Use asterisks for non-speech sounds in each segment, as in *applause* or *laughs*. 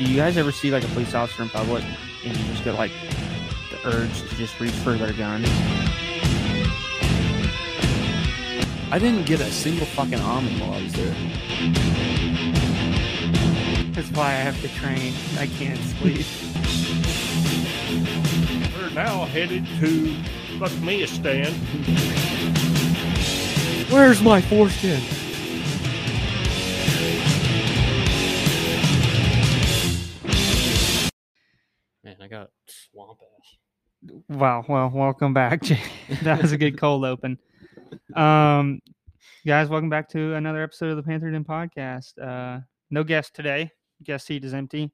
do you guys ever see like a police officer in public and you just get like the urge to just reach for their gun? I didn't get a single fucking almond while I was there. That's why I have to train. I can't sleep. *laughs* We're now headed to Buckmeistan. Where's my foreskin? Wow. Well, welcome back. *laughs* Jay. that was a good cold open. Um, guys, welcome back to another episode of the Panther Den podcast. Uh, no guest today. Guest seat is empty.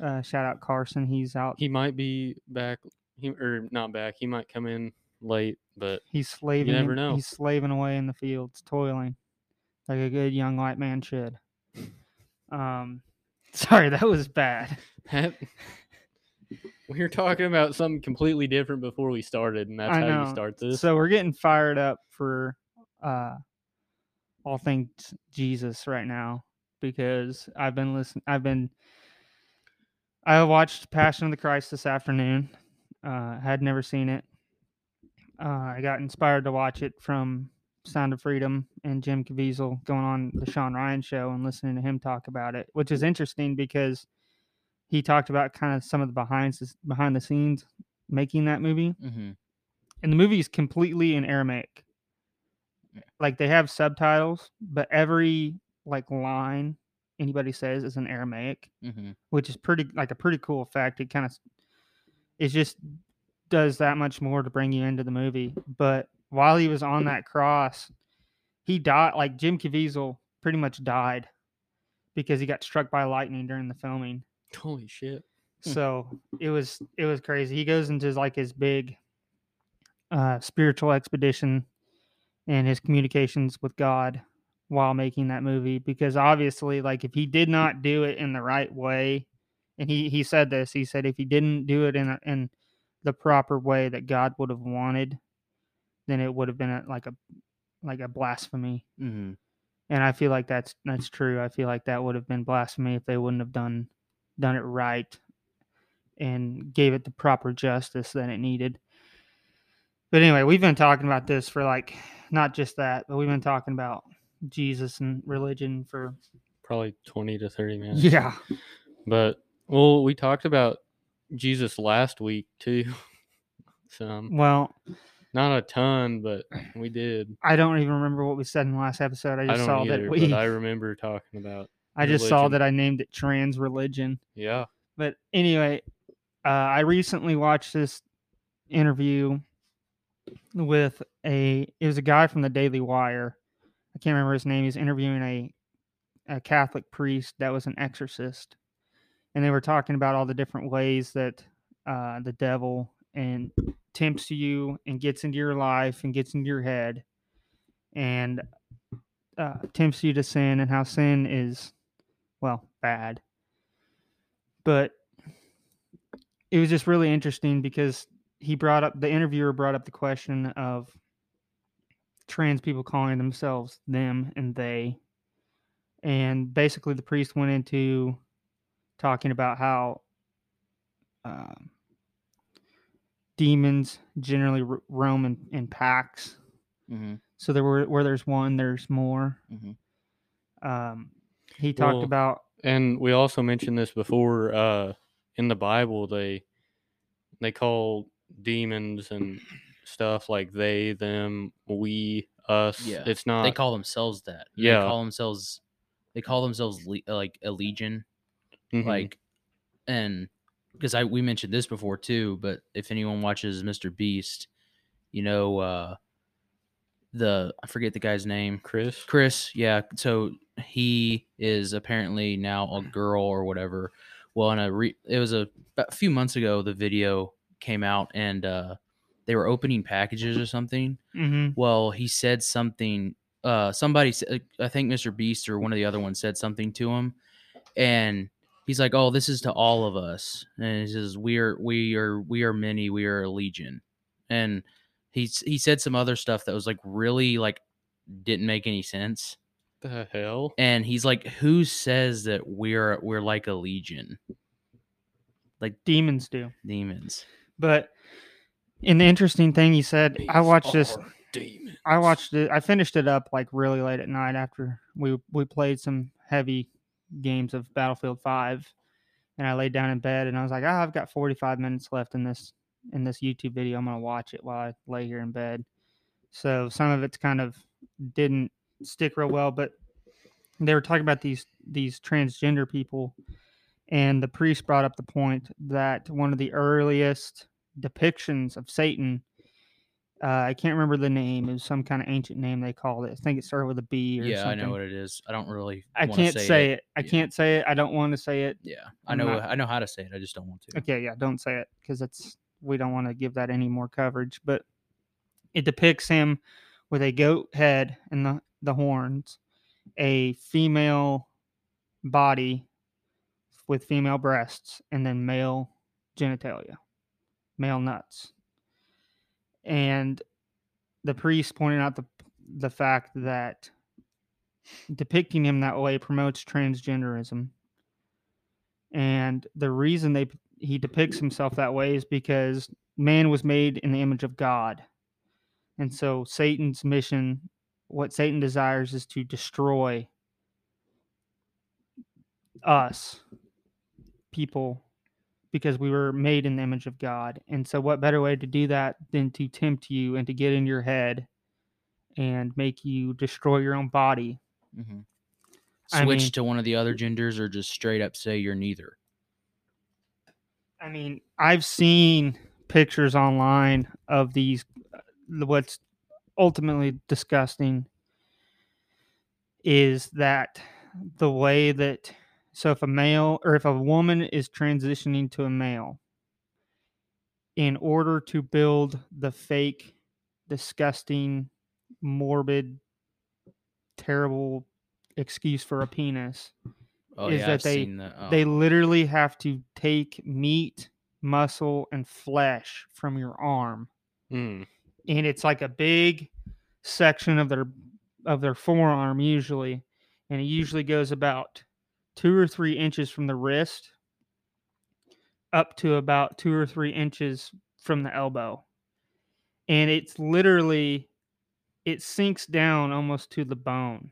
Uh, shout out Carson. He's out. He might be back. He or not back. He might come in late, but He's slaving. You never know. He's slaving away in the fields, toiling like a good young white man should. *laughs* Um, *laughs* sorry, that was bad. We were talking about something completely different before we started, and that's I how know. you start this. So we're getting fired up for uh all things Jesus right now because I've been listening I've been I watched Passion of the Christ this afternoon. Uh had never seen it. Uh I got inspired to watch it from Sound of Freedom and Jim Caviezel going on the Sean Ryan show and listening to him talk about it, which is interesting because he talked about kind of some of the behind the, behind the scenes making that movie Mm-hmm. and the movie is completely in Aramaic. Like they have subtitles, but every like line anybody says is in Aramaic, Mm-hmm. which is pretty like a pretty cool effect. It kind of it just does that much more to bring you into the movie. But while he was on that cross, he died. Like Jim Caviezel pretty much died because he got struck by lightning during the filming. Holy shit! Hmm. So it was it was crazy. He goes into like his big uh spiritual expedition and his communications with God while making that movie because obviously like if he did not do it in the right way and he he said this he said if he didn't do it in a, in the proper way that God would have wanted then it would have been a, like a like a blasphemy Mm-hmm. and I feel like that's that's true. I feel like that would have been blasphemy if they wouldn't have done done it right and gave it the proper justice that it needed. But anyway, we've been talking about this for like not just that, but we've been talking about Jesus and religion for Probably twenty to thirty minutes. yeah. But well, we talked about Jesus last week too. *laughs* Some Well, not a ton, but we did. I don't even remember what we said in the last episode. I I just don't saw either, that we I remember talking about. I just saw that I named it trans religion. Yeah, But anyway, uh, I recently watched this interview with a it was a guy from the Daily Wire. I can't remember his name. He's interviewing a a Catholic priest that was an exorcist, and they were talking about all the different ways that uh, the devil and tempts you and gets into your life and gets into your head and uh, tempts you to sin and how sin is well bad but it was just really interesting because he brought up the interviewer brought up the question of trans people calling themselves them and they and basically the priest went into talking about how um, demons generally roam in, in packs Mm-hmm. so there were where there's one there's more Mhm. um, he talked Well, about and we also mentioned this before. Uh, in the Bible, they they call demons and stuff like they, them, we, us. Yeah, it's not. They call themselves that. Yeah. They call themselves. They call themselves le- like a legion. Mhm. Like, and because I we mentioned this before too, but if anyone watches Mr. Beast, you know uh the I forget the guy's name. Chris. Chris, yeah. So he is apparently now a girl or whatever. Well, in a re- it was a, a few months ago, the video came out and uh, they were opening packages or something. Mm-hmm. Well, he said something. Uh, somebody, said, I think Mr. Beast or one of the other ones said something to him, and he's like, "Oh, this is to all of us." And he says, "We are, we are, we are many. We are a legion." And he he said some other stuff that was like really like didn't make any sense. The hell? and he's like, "Who says that we're we're like a legion, Like Demons do. demons?" But and the interesting thing he said, I watched this. Demons. I watched it. I finished it up like really late at night after we we played some heavy games of Battlefield Five, and I laid down in bed and I was like, ah, I've got 45 minutes left in this in this YouTube video. I'm gonna watch it while I lay here in bed. So some of it's kind of didn't stick real well, but they were talking about these these transgender people, and the priest brought up the point that one of the earliest depictions of Satan uh, I can't remember the name. It was some kind of ancient name they called it. I think it started with a B or Yeah, something. I know what it is. I don't really. I can't say, it. I Yeah. can't say it. I don't want to say it. Yeah, I know. not- I know how to say it. I just don't want to. Okay, yeah, don't say it because it's we don't want to give that any more coverage. But it depicts him with a goat head and the the horns, a female body with female breasts, and then male genitalia, male nuts. And the priest pointed out the the fact that depicting him that way promotes transgenderism. And the reason they he depicts himself that way is because man was made in the image of God. And so Satan's mission, what Satan desires is to destroy us people because we were made in the image of God. And so what better way to do that than to tempt you and to get in your head and make you destroy your own body hmm I Switch mean- to one of the other genders, or just straight up say you're neither. I mean, I've seen pictures online of these, uh, what's ultimately disgusting is that the way that, so if a male or if a woman is transitioning to a male, in order to build the fake, disgusting, morbid, terrible excuse for a penis, Oh Is yeah, that I've they- that. Oh, they literally have to take meat, muscle, and flesh from your arm, Mm. and it's like a big section of their of their forearm usually, and it usually goes about two or three inches from the wrist up to about two or three inches from the elbow, and it's literally it sinks down almost to the bone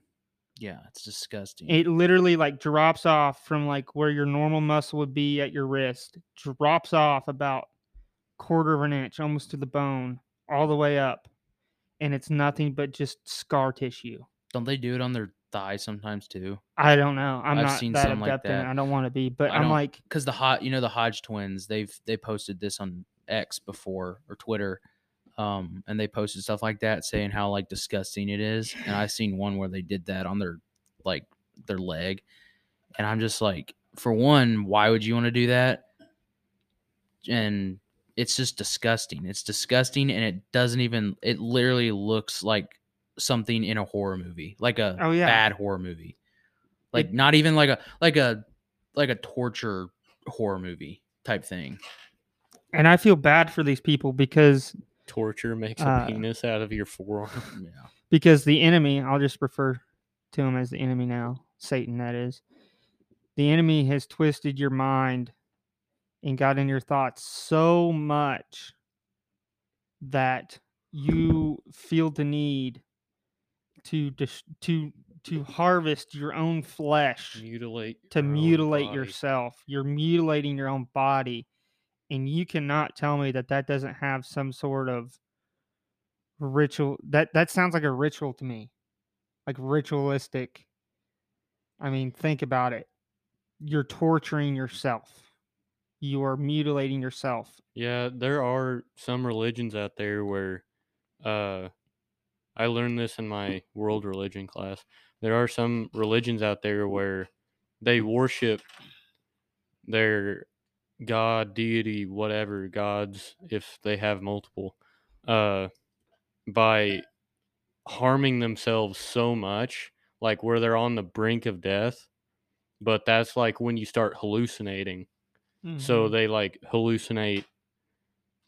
yeah, it's disgusting. it literally like drops off from like where your normal muscle would be at your wrist drops off about quarter of an inch almost to the bone all the way up and it's nothing but just scar tissue don't they do it on their thigh sometimes too? i don't know i'm I've not seen that some like adept in it that. i don't want to be but I i'm like Because the hot, you know, the Hodge twins, they've they posted this on X before or Twitter, um, and they posted stuff like that saying how like disgusting it is. And I've *laughs* seen one where they did that on their like their leg, and I'm just like, for one, why would you want to do that? And it's just disgusting. It's disgusting, and it doesn't even. It literally looks like something in a horror movie, like a Oh, yeah. bad horror movie, like It- not even like a like a like a torture horror movie type thing. and i feel bad for these people because Torture makes a Uh, penis out of your forearm. *laughs* Yeah. because the enemy i'll just refer to him as the enemy now satan that is the enemy has twisted your mind and got in your thoughts so much that you feel the need to dis- to to harvest your own flesh Mutilate. to mutilate yourself you're mutilating your own body and you cannot tell me that that doesn't have some sort of ritual that that sounds like a ritual to me like ritualistic i mean think about it. You're torturing yourself. You are mutilating yourself. Yeah, there are some religions out there where uh I learned this in my world religion class. There are some religions out there where they worship their god, deity, whatever gods if they have multiple uh by harming themselves so much like where they're on the brink of death. But that's like when you start hallucinating so Mhm. they like hallucinate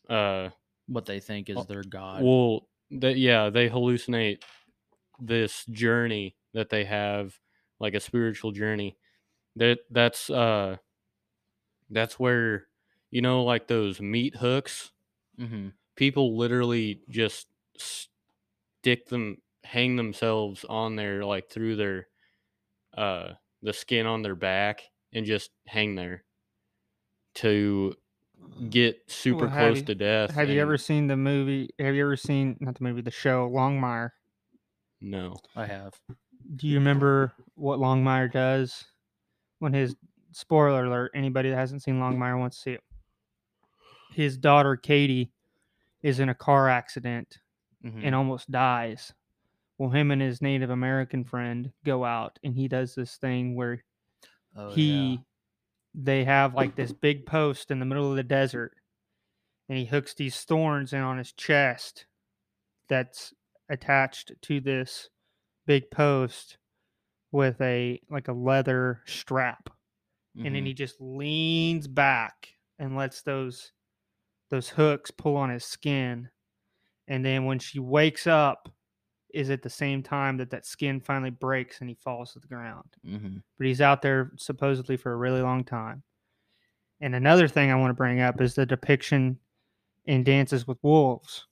uh What they think is their god. well they, yeah they hallucinate this journey that they have like a spiritual journey. That that's uh that's where you know like those meat hooks hmm people literally just stick them hang themselves on there like through their uh the skin on their back and just hang there to get super Well, close you- to death Have you ever seen the movie? Have you ever seen not the movie, the show Longmire? no I have. Do you remember what Longmire does when his spoiler alert? Anybody that hasn't seen Longmire wants to see it. His daughter Katie is in a car accident Mhm. and almost dies. Well, him and his Native American friend go out, and he does this thing where Oh, he yeah. they have like this big post in the middle of the desert and he hooks these thorns in on his chest that's attached to this big post with a like a leather strap and then Mhm. he just leans back and lets those those hooks pull on his skin and then when she wakes up is at the same time that that skin finally breaks and he falls to the ground Mhm. but he's out there supposedly for a really long time. And another thing I want to bring up is the depiction in Dances with Wolves,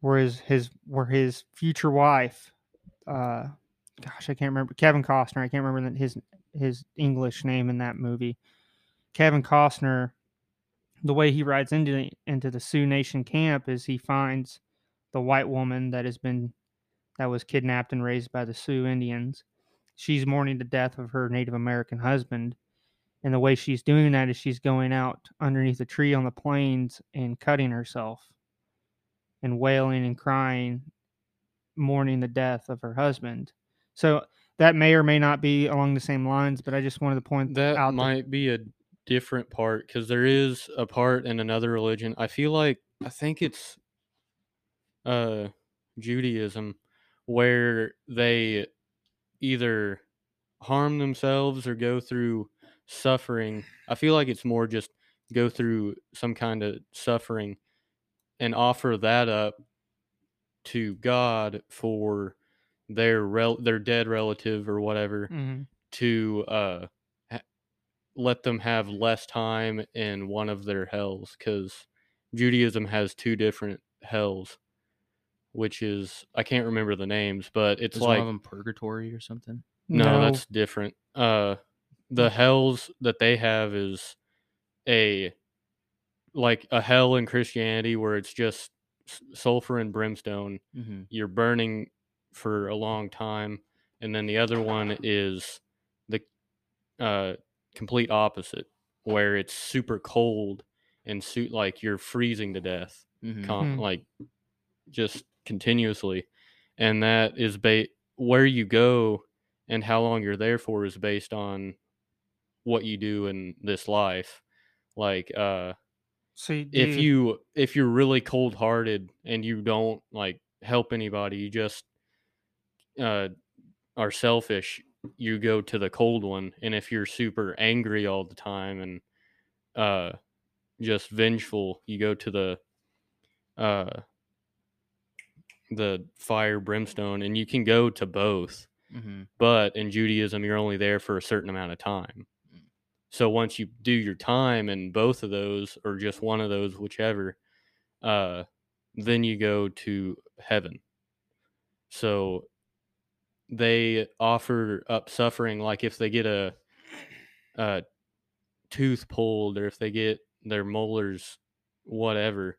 where his, his where his future wife, uh, gosh, I can't remember Kevin Costner. I can't remember that his his English name in that movie. Kevin Costner, the way he rides into the, into the Sioux Nation camp is he finds the white woman that has been that was kidnapped and raised by the Sioux Indians she's mourning the death of her Native American husband. And the way she's doing that is she's going out underneath a tree on the plains and cutting herself and wailing and crying, mourning the death of her husband. So that may or may not be along the same lines, but I just wanted to point that out that- might be a different part because there is a part in another religion. I feel like i think it's uh judaism where they either harm themselves or go through suffering. I feel like it's more just go through some kind of suffering and offer that up to god for their rel- their dead relative or whatever Mhm. to uh ha- let them have less time in one of their hells because Judaism has two different hells, which is I can't remember the names, but it's Is like one of them purgatory or something? no, that's different. Uh, the hells that they have is a like a hell in Christianity where it's just sulfur and brimstone Mm-hmm. you're burning for a long time and then the other one is the uh complete opposite where it's super cold and suit like you're freezing to death Mm-hmm. con- Mhm. like just continuously and that is ba- where you go and how long you're there for is based on what you do in this life like uh So do if you if you're really cold hearted and you don't like help anybody you just uh are selfish you go to the cold one and if you're super angry all the time and uh just vengeful you go to the uh the fire brimstone and you can go to both Mm-hmm. but in Judaism, you're only there for a certain amount of time. So once you do your time in both of those, or just one of those, whichever, uh, then you go to heaven. So they offer up suffering, like if they get a, a tooth pulled, or if they get their molars, whatever,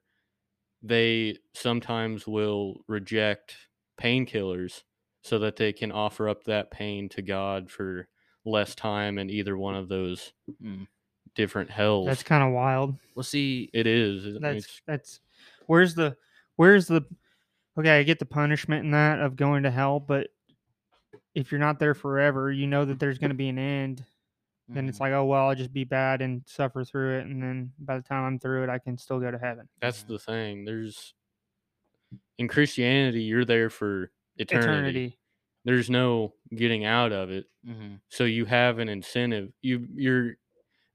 they sometimes will reject painkillers so that they can offer up that pain to God for less time in either one of those Mm. different hells. that's kind of wild. Well, see, it is. That's it's- that's where's the where's the okay, I get the punishment in that of going to hell, but if you're not there forever, you know that there's going to be an end. Then it's Mhm. like, oh well, I'll just be bad and suffer through it, and then by the time I'm through it, I can still go to heaven. that's the thing. There's in Christianity, you're there for eternity. Eternity. There's no getting out of it. Mhm. So you have an incentive. You you're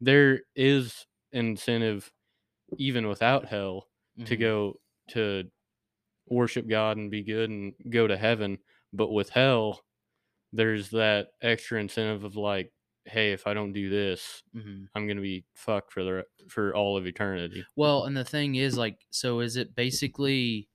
there is incentive even without hell to Mhm. go to worship God and be good and go to heaven. But with hell, there's that extra incentive of like, hey, if I don't do this, hmm I'm gonna be fucked for the for all of eternity. Well, and the thing is, like, so is it basically,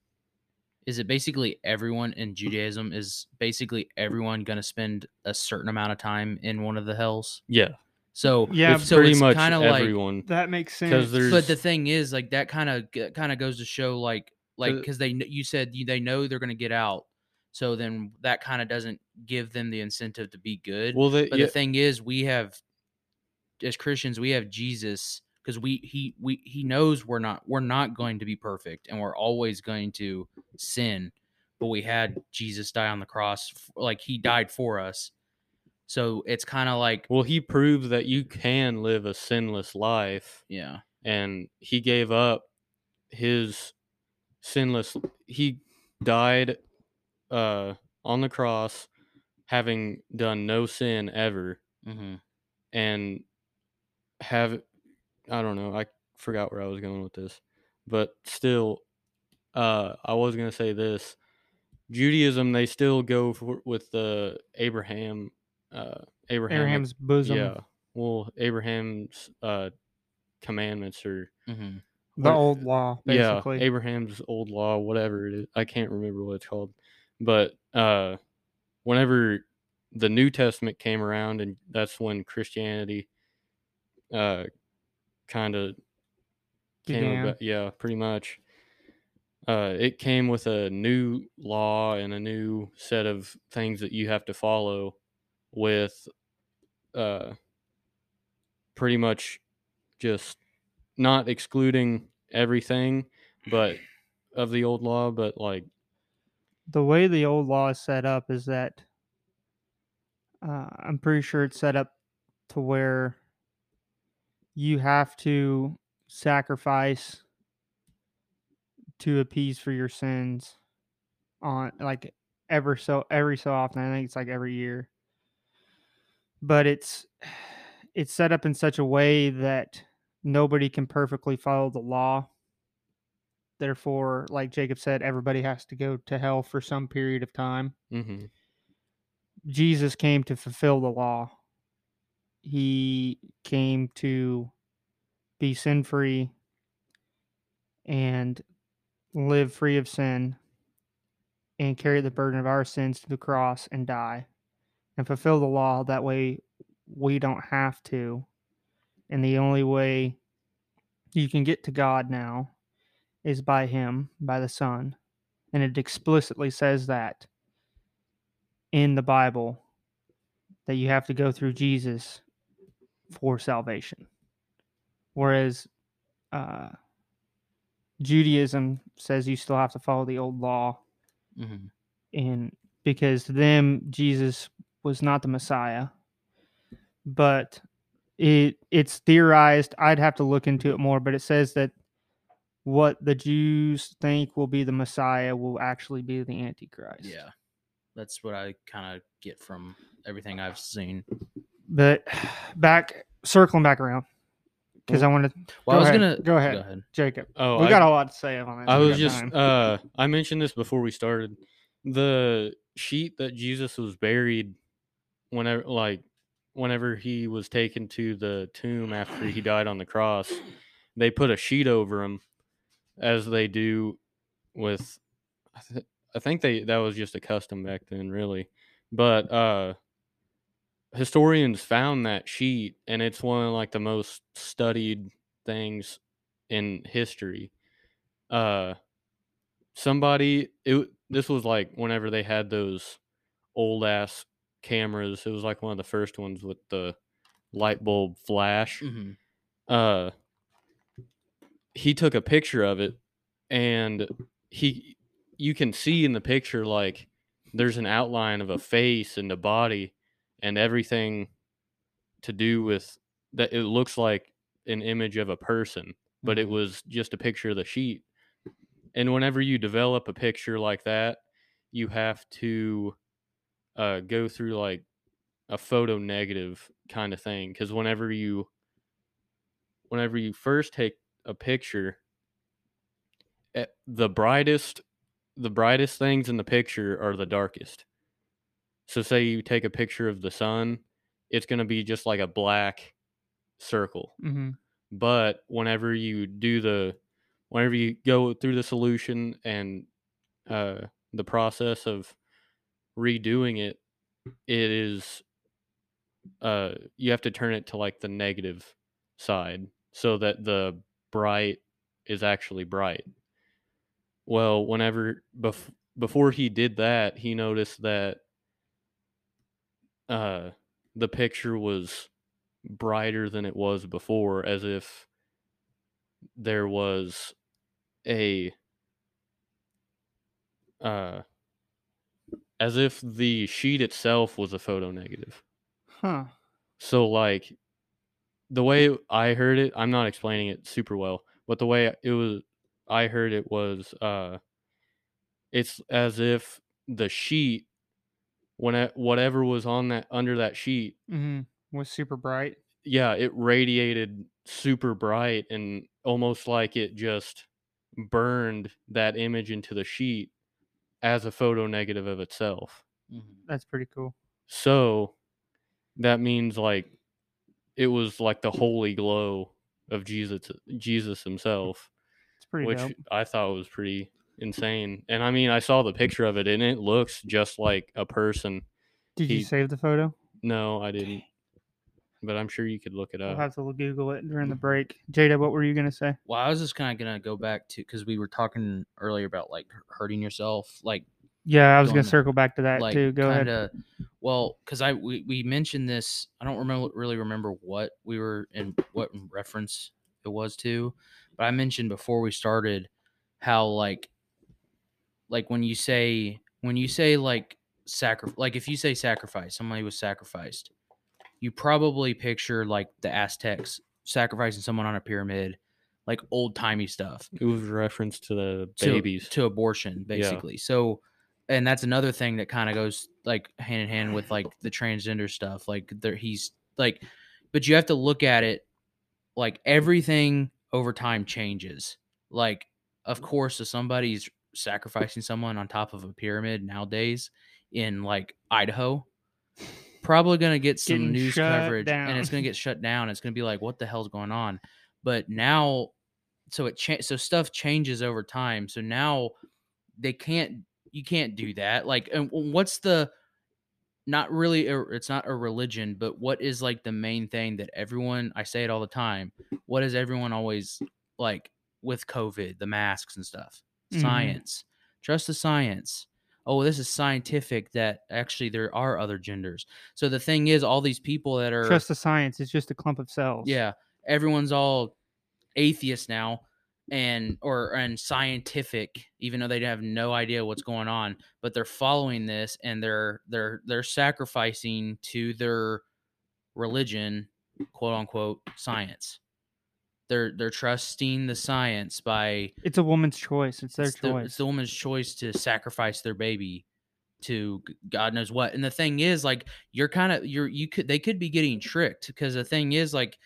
is it basically everyone in Judaism is basically everyone going to spend a certain amount of time in one of the hells? Yeah, So Yeah, it's so pretty it's much kind of like, everyone. That makes sense. But the thing is, like, that kind of kind of goes to show, like, like because they you said they know they're going to get out, so then that kind of doesn't give them the incentive to be good. well, they, But yeah, the thing is, we have as Christians, we have Jesus because we he we he knows we're not we're not going to be perfect and we're always going to sin. But we had Jesus die on the cross, like he died for us. So it's kind of like, well, he proved that you can live a sinless life, yeah, and he gave up his sinless. He died uh, on the cross, having done no sin ever, hmm and have I don't know, I forgot where I was going with this. But still uh I was going to say this. Judaism they still go for, with the Abraham uh Abraham Abraham's bosom. Yeah. Well, Abraham's uh commandments or hmm The what- old law, basically. yeah, Abraham's old law, whatever it is. I can't remember what it's called. But uh whenever the New Testament came around and that's when Christianity uh kind of came about yeah, pretty much. Uh it came with a new law and a new set of things that you have to follow with uh pretty much just not excluding everything but of the old law but like the way the old law is set up is that uh, I'm pretty sure it's set up to where you have to sacrifice to appease for your sins on like ever so every so often. I think it's like every year. But it's *sighs* it's set up in such a way that nobody can perfectly follow the law. Therefore, like Jacob said, everybody has to go to hell for some period of time. mhm. Jesus came to fulfill the law. He came to be sin free and live free of sin and carry the burden of our sins to the cross and die and fulfill the law. That way we don't have to. And the only way you can get to God now is by Him, by the Son. And it explicitly says that in the Bible that you have to go through Jesus for salvation. Whereas uh, Judaism says you still have to follow the old law, hmm and because to them Jesus was not the Messiah, but it it's theorized. I'd have to look into it more, but it says that what the Jews think will be the Messiah will actually be the Antichrist. yeah, that's what I kind of get from everything I've seen. But *sighs* back circling back around because I wanted Well, I was ahead. gonna Go ahead. Go ahead. Jacob. oh we I, got a lot to say on this. I was just time. uh I mentioned this before we started. The sheet that Jesus was buried whenever like whenever he was taken to the tomb after he died on the cross, they put a sheet over him as they do with I, th- I think they that was just a custom back then really. But uh historians found that sheet and it's one of like the most studied things in history. Uh somebody it this was like whenever they had those old ass cameras. It was like one of the first ones with the light bulb flash. hmm Uh he took a picture of it and he you can see in the picture like there's an outline of a face and a body and everything to do with that it looks like an image of a person but it Mhm. was just a picture of the sheet and whenever you develop a picture like that you have to uh, go through like a photo negative kind of thing because whenever you whenever you first take a picture eh, the brightest the brightest things in the picture are the darkest So say you take a picture of the sun, it's going to be just like a black circle. hmm But whenever you do the whenever you go through the solution and uh the process of redoing it, it is uh you have to turn it to like the negative side so that the bright is actually bright. Well, whenever bef- before he did that, he noticed that uh the picture was brighter than it was before as if there was a uh as if the sheet itself was a photo negative. Huh. So like the way I heard it, I'm not explaining it super well, but the way it was I heard it was uh it's as if the sheet when it, whatever was on that under that sheet, hmm Was super bright. yeah, it radiated super bright and almost like it just burned that image into the sheet as a photo negative of itself. Mhm. That's pretty cool. So that means like it was like the holy glow of Jesus Jesus himself, It's pretty which dope. I thought was pretty insane. And I mean, I saw the picture of it and it looks just like a person. Did you save the photo? No, I didn't. But I'm sure you could look it up. I'll have to Google it during the break. Jada, what were you gonna say? Well, I was just kind of gonna go back to because we were talking earlier about like hurting yourself, like Yeah, I was Go gonna circle back to that like too. Go ahead. Well, because I we, we mentioned this, I don't remember really remember what we were in what reference it was to, but I mentioned before we started how like like when you say when you say like sacri- like if you say sacrifice, somebody was sacrificed, you probably picture like the Aztecs sacrificing someone on a pyramid, like old timey stuff It was reference to the to, babies. to abortion Yeah. basically so and that's another thing that kind of goes like hand in hand with like the transgender stuff like there he's like but you have to look at it like everything over time changes. Like of course if somebody's sacrificing someone on top of a pyramid nowadays in like idaho probably going to get some Getting news coverage and it's going to get shut down. It's going to be like what the hell's going on? But now so it cha- so stuff changes over time. So now they can't you can't do that like and what's the not really a, it's not a religion but what is like the main thing that everyone i say it all the time what is everyone always like with covid the masks and stuff Mhm. science trust the science oh this is scientific that actually there are other genders so the thing is all these people that are Trust the science. It's just a clump of cells. yeah, everyone's all atheist now and or and scientific even though they have no idea what's going on, but they're following this and they're they're they're sacrificing to their religion, quote unquote, science. They're they're trusting the science by It's a woman's choice. It's their it's the, choice. it's the woman's choice to sacrifice their baby to God knows what. And the thing is, like, you're kind of you're you could they could be getting tricked because the thing is, like,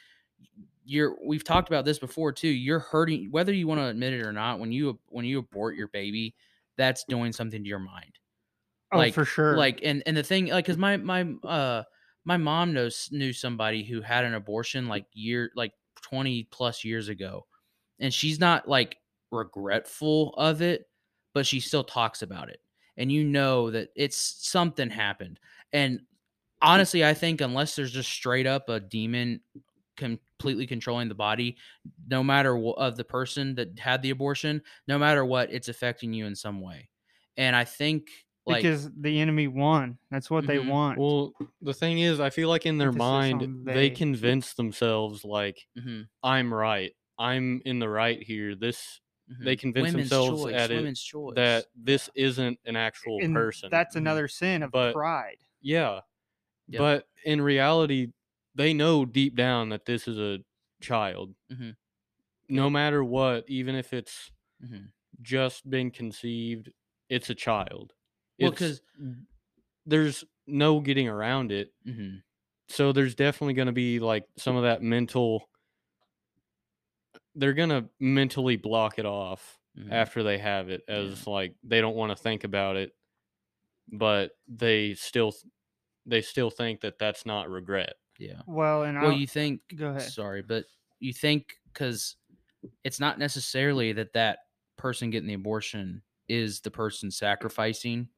you're we've talked about this before too. You're hurting whether you want to admit it or not. When you when you abort your baby, that's doing something to your mind oh, like for sure. like and and the thing like because my my uh my mom knows knew somebody who had an abortion like year like 20 plus years ago and she's not like regretful of it but she still talks about it and you know that it's something happened and honestly i think unless there's just straight up a demon completely controlling the body no matter what of the person that had the abortion no matter what it's affecting you in some way and i think like because the enemy won. That's what they Mhm. want. Well, the thing is, I feel like in their mind, they they. convince themselves like mhm, I'm right. I'm in the right here. This they mhm. convince women's themselves choice, at it women's choice. that this isn't an actual And person. That's Mhm. another sin of But- pride. yeah. Yep. But in reality, they know deep down that this is a child. Mhm. No matter what, even if it's Mhm. just been conceived, it's a child. Well, 'cause- there's no getting around it. Mhm. so there's definitely going to be like some of that mental they're going to mentally block it off Mhm. after they have it as like they don't want to think about it but they still th- they still think that that's not regret. Yeah. Well, and Well, I you think go ahead. sorry, but you think because it's not necessarily that that person getting the abortion is the person sacrificing.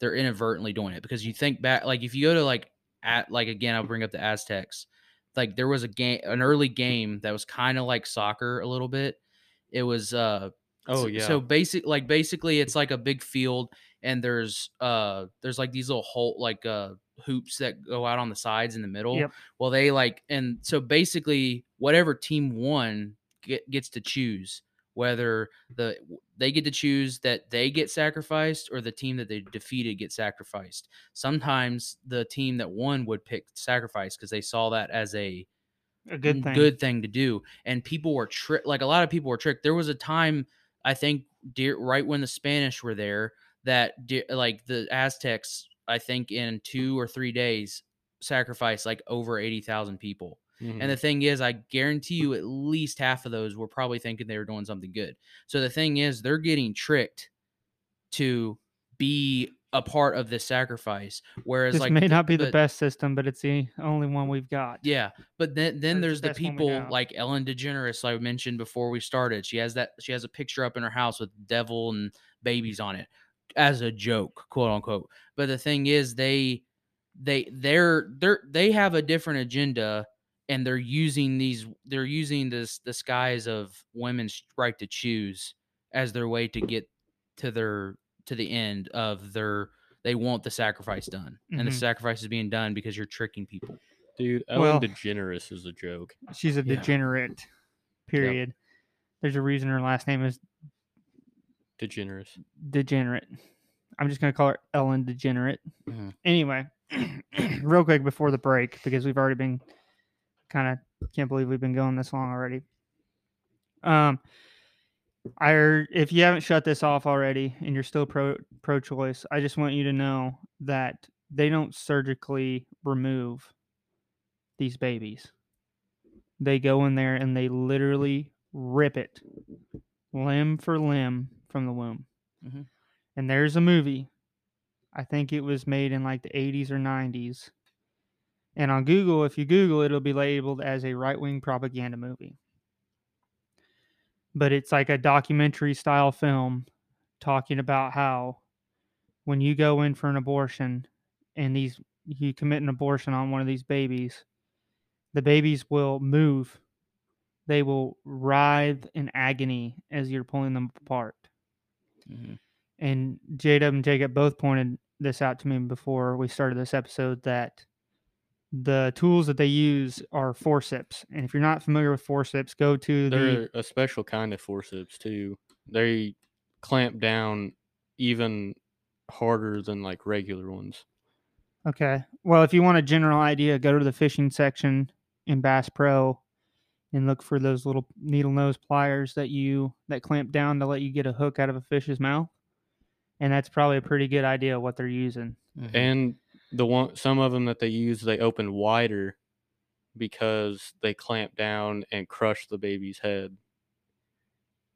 They're inadvertently doing it because you think back, like if you go to like at like again, I'll bring up the Aztecs. Like there was a game, an early game that was kind of like soccer a little bit. It was uh Oh so, yeah. So basic, like basically, it's like a big field, and there's uh there's like these little hole like uh hoops that go out on the sides in the middle. Yep. Well, they like, and so basically, whatever team won get, gets to choose whether the they get to choose that they get sacrificed or the team that they defeated get sacrificed. Sometimes the team that won would pick sacrifice because they saw that as a a good thing. good thing to do. And people were tricked. Like a lot of people were tricked. There was a time, I think, dear, right when the Spanish were there, that like the Aztecs, I think in two or three days, sacrificed like over eighty thousand people. Mhm. And the thing is, I guarantee you, at least half of those were probably thinking they were doing something good. So the thing is, they're getting tricked to be a part of this sacrifice. Whereas, This like, may not be the best system, but it's the only one we've got. yeah, but then then Or there's the the best one we people like Ellen DeGeneres I mentioned before we started. She has that she has a picture up in her house with devil and babies on it as a joke, quote unquote. But the thing is they they they're they're they have a different agenda and they're using these they're using this the skies of women's right to choose as their way to get to their to the end of their they want the sacrifice done. And the Mhm. sacrifice is being done because you're tricking people. Dude, Ellen Well- DeGeneres is a joke. She's a Yeah. degenerate. Period. There's a reason her last name is DeGeneres. degenerate. I'm just gonna call her Ellen Degenerate. Mhm. Anyway, *clears throat* real quick before the break, because we've already been kind of can't believe we've been going this long already. Um, I if you haven't shut this off already and you're still pro pro choice, I just want you to know that they don't surgically remove these babies. They go in there and they literally rip it limb for limb from the womb. Mhm. And there's a movie. I think it was made in like the 80s or 90s. And on Google, if you Google it, it'll be labeled as a right wing propaganda movie. But it's like a documentary style film talking about how when you go in for an abortion and these you commit an abortion on one of these babies, the babies will move. They will writhe in agony as you're pulling them apart. Mhm. And Jada and Jacob both pointed this out to me before we started this episode that the tools that they use are forceps. And if you're not familiar with forceps, go to the They're a special kind of forceps too. They clamp down even harder than like regular ones. Okay. Well, if you want a general idea, go to the fishing section in Bass Pro and look for those little needle nose pliers that you that clamp down to let you get a hook out of a fish's mouth. And that's probably a pretty good idea of what they're using. Mhm. And the one some of them that they use they open wider because they clamp down and crush the baby's head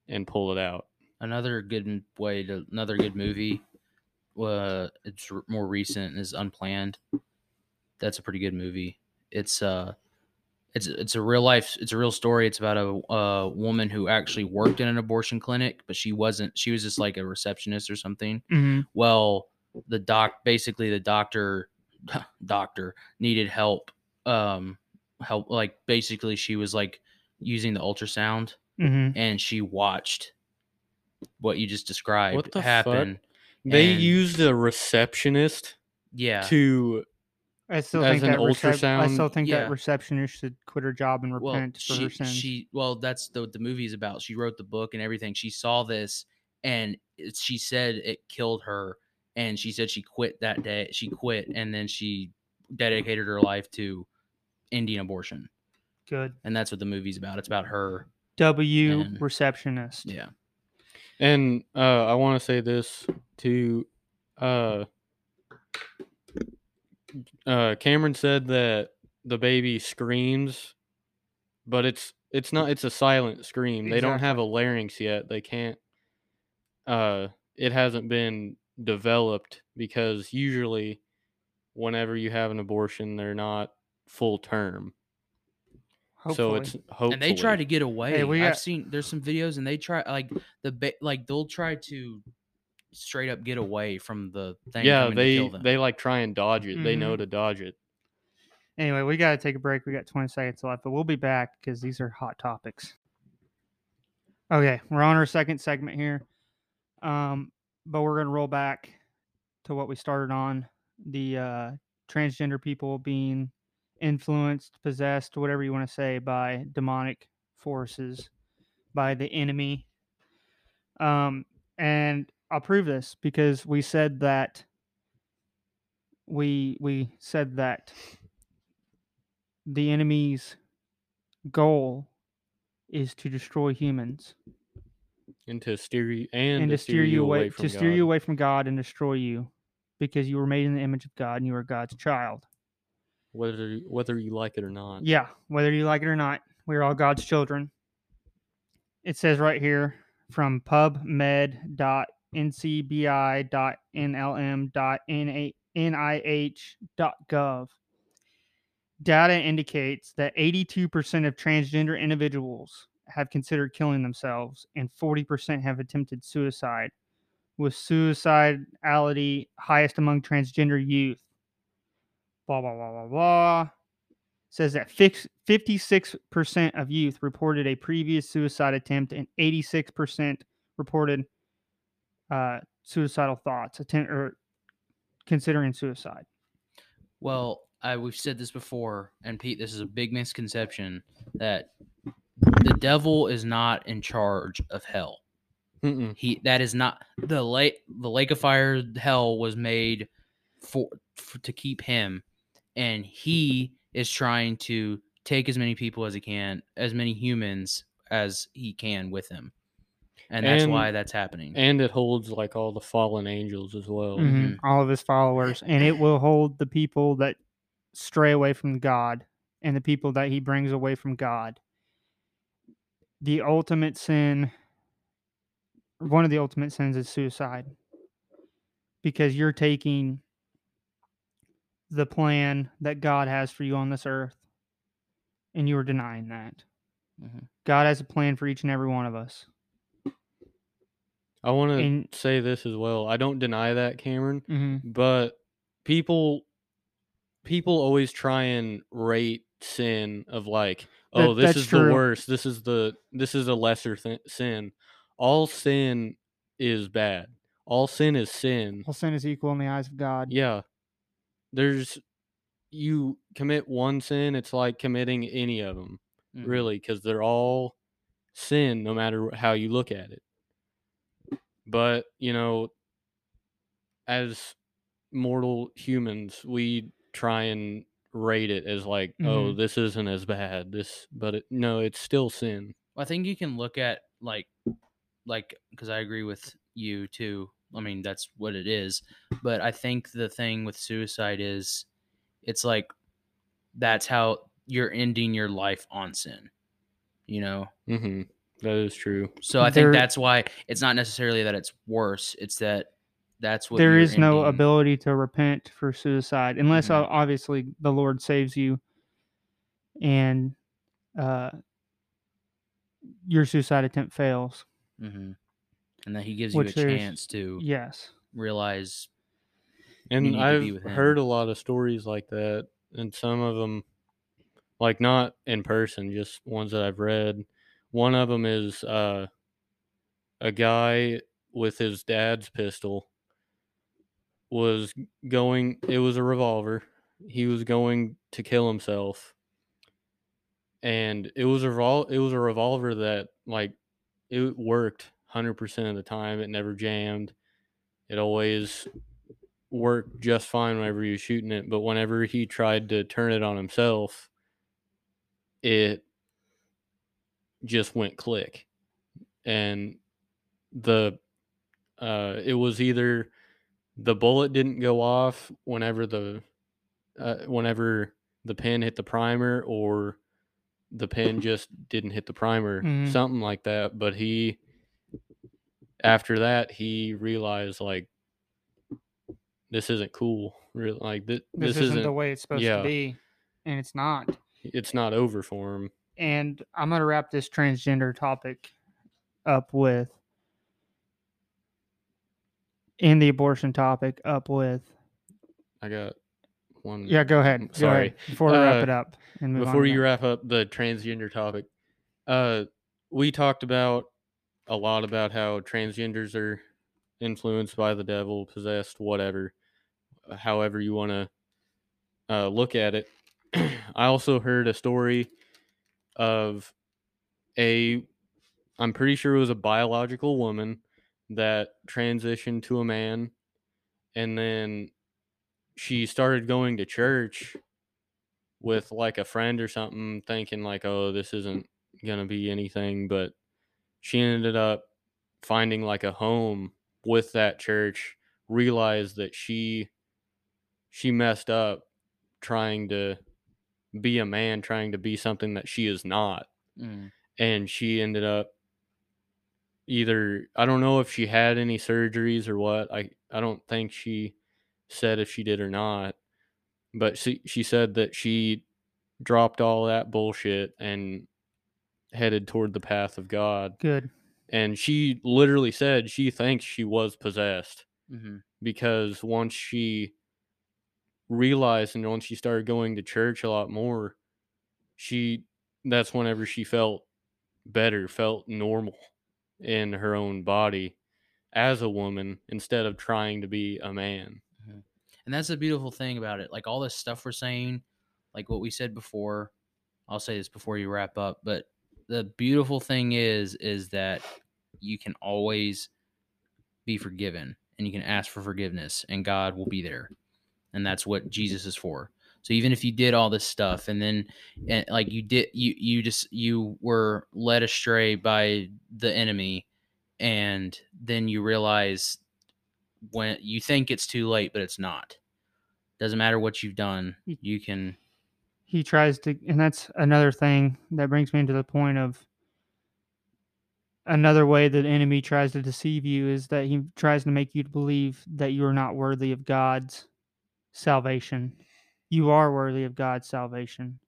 and pull it out. another good way to another good movie uh it's r- more recent is unplanned that's a pretty good movie it's uh it's it's a real life it's a real story it's about a, a woman who actually worked in an abortion clinic but she wasn't she was just like a receptionist or something Mm-hmm. well the doc basically the doctor *laughs* doctor needed help um help like basically she was like using the ultrasound Mm-hmm. and she watched what you just described What the fuck? happen. They And- used a receptionist Yeah, to I still As think an that recep- I still think Yeah. that receptionist should quit her job and well, repent for she her sins. she well, that's the the movie's about. She wrote the book and everything. She saw this, and it, she said it killed her, and she said she quit that day. She quit, and then she dedicated her life to ending abortion, Good. and that's what the movie's about. It's about her. W And- receptionist. Yeah, And uh, I want to say this to uh, uh, Cameron said that the baby screams, but it's it's not. It's a silent scream. They don't have a larynx yet. They can't. Uh, it hasn't been developed because usually whenever you have an abortion, they're not full term. So it's hopefully and they try to get away. we I've got- seen there's some videos and they try like the ba- like they'll try to straight up get away from the thing. yeah coming to they kill them. they like try and dodge it. They know Mhm. to dodge it. Anyway, we got to take a break. We got 20 seconds left, but we'll be back because these are hot topics. Okay, we're on our second segment here. Um, but we're going to roll back to what we started on the uh, transgender people being influenced, possessed, whatever you want to say, by demonic forces, by the enemy. Um, and I'll prove this because we said that we we said that the enemy's goal is to destroy humans And to steer you and, and, to steer you away from to steer you God. away from God and destroy you because you were made in the image of God and you are God's child. whether you- whether you like it or not. Yeah, whether you like it or not, we're all God's children. It says right here from pubmed.ncbi.nlm.nih.gov. Data indicates that 82% of transgender individuals have considered killing themselves and 40% have attempted suicide, with suicidality highest among transgender youth. Blah, blah, blah, blah, blah says that 56% of youth reported a previous suicide attempt and 86% reported uh, suicidal thoughts attempt or considering suicide. Well, I we've said this before, and Pete, this is a big misconception that the devil is not in charge of hell. Mm-mm. He that is not the lake. The lake of fire, hell, was made for, for to keep him, and he is trying to take as many people as he can, as many humans as he can with him, and that's And- why that's happening. And it holds like all the fallen angels as well. Mhm, All of his followers, and it will hold the people that stray away from God and the people that he brings away from God. The ultimate sin, one of the ultimate sins is suicide because you're taking the plan that God has for you on this earth and you are denying that. Mhm. God has a plan for each and every one of us. I want to And- say this as well. I don't deny that, Cameron, Mm-hmm. but people people always try and rate sin of like, oh, That- this is the worst. This is the this is a lesser th- sin. All sin is bad. All sin is sin. All sin is equal in the eyes of God. Yeah. There's you commit one sin, it's like committing any of them, Mhm. really, because they're all sin no matter how you look at it. But, you know, as mortal humans, we try and rate it as like, oh, Mhm. this isn't as bad. This, but it, no, it's still sin. I think you can look at like like because I agree with you too. I mean that's what it is, but I think the thing with suicide is it's like that's how you're ending your life on sin. You know, hmm That is true. so I There- think that's why it's not necessarily that it's worse. It's that that's what there you're is no ending. ability to repent for suicide unless Mhm. uh, obviously the Lord saves you and uh, your suicide attempt fails. Mhm. and that He gives you a there's- chance to Yes. realize. And need to be I've with him. heard a lot of stories like that, and some of them, like not in person, just ones that I've read. One of them is uh, a guy with his dad's pistol was going. It was a revolver. He was going to kill himself, and it was a revol- It was a revolver that like it worked hundred percent of the time. It never jammed. It always worked just fine whenever he was shooting it, but whenever he tried to turn it on himself, it just went click. And the uh it was either the bullet didn't go off whenever the uh, whenever the pin hit the primer or the pin *coughs* just didn't hit the primer Mhm. something like that but he after that he realized like this isn't cool. Really, like this, This, this, isn't, the way it's supposed yeah. to be, and it's not. It's not over for him. And I'm gonna wrap this transgender topic up with, in the abortion topic up with. I got one. Yeah, go ahead. Go Sorry. ahead before we wrap Uh, it up and move before to you that. wrap up the transgender topic uh we talked about a lot about how transgenders are influenced by the devil possessed whatever uh, however you want to uh, look at it *clears throat* i also heard a story of a i'm pretty sure it was a biological woman that transitioned to a man and then she started going to church with like a friend or something thinking like oh this isn't going to be anything but she ended up finding like a home with that church realized that she she messed up trying to be a man trying to be something that she is not Mm. and she ended up either I don't know if she had any surgeries or what. I I don't think she said if she did or not. But she she said that she dropped all that bullshit and headed toward the path of God. Good. And she literally said she thinks she was possessed hmm because once she realized and once she started going to church a lot more, she that's whenever she felt better, felt normal in her own body as a woman instead of trying to be a man. Mm-hmm. And that's the beautiful thing about it. Like all this stuff we're saying, like what we said before. I'll say this before you wrap up, but the beautiful thing is is that you can always be forgiven and you can ask for forgiveness and God will be there. And that's what Jesus is for. So even if you did all this stuff and then and like you did you you just you were led astray by the enemy and then you realize when you think it's too late but it's not. Doesn't matter what you've done. You can he tries to and that's another thing that brings me to the point of another way that the enemy tries to deceive you is that he tries to make you believe that you are not worthy of God's salvation. You are worthy of God's salvation.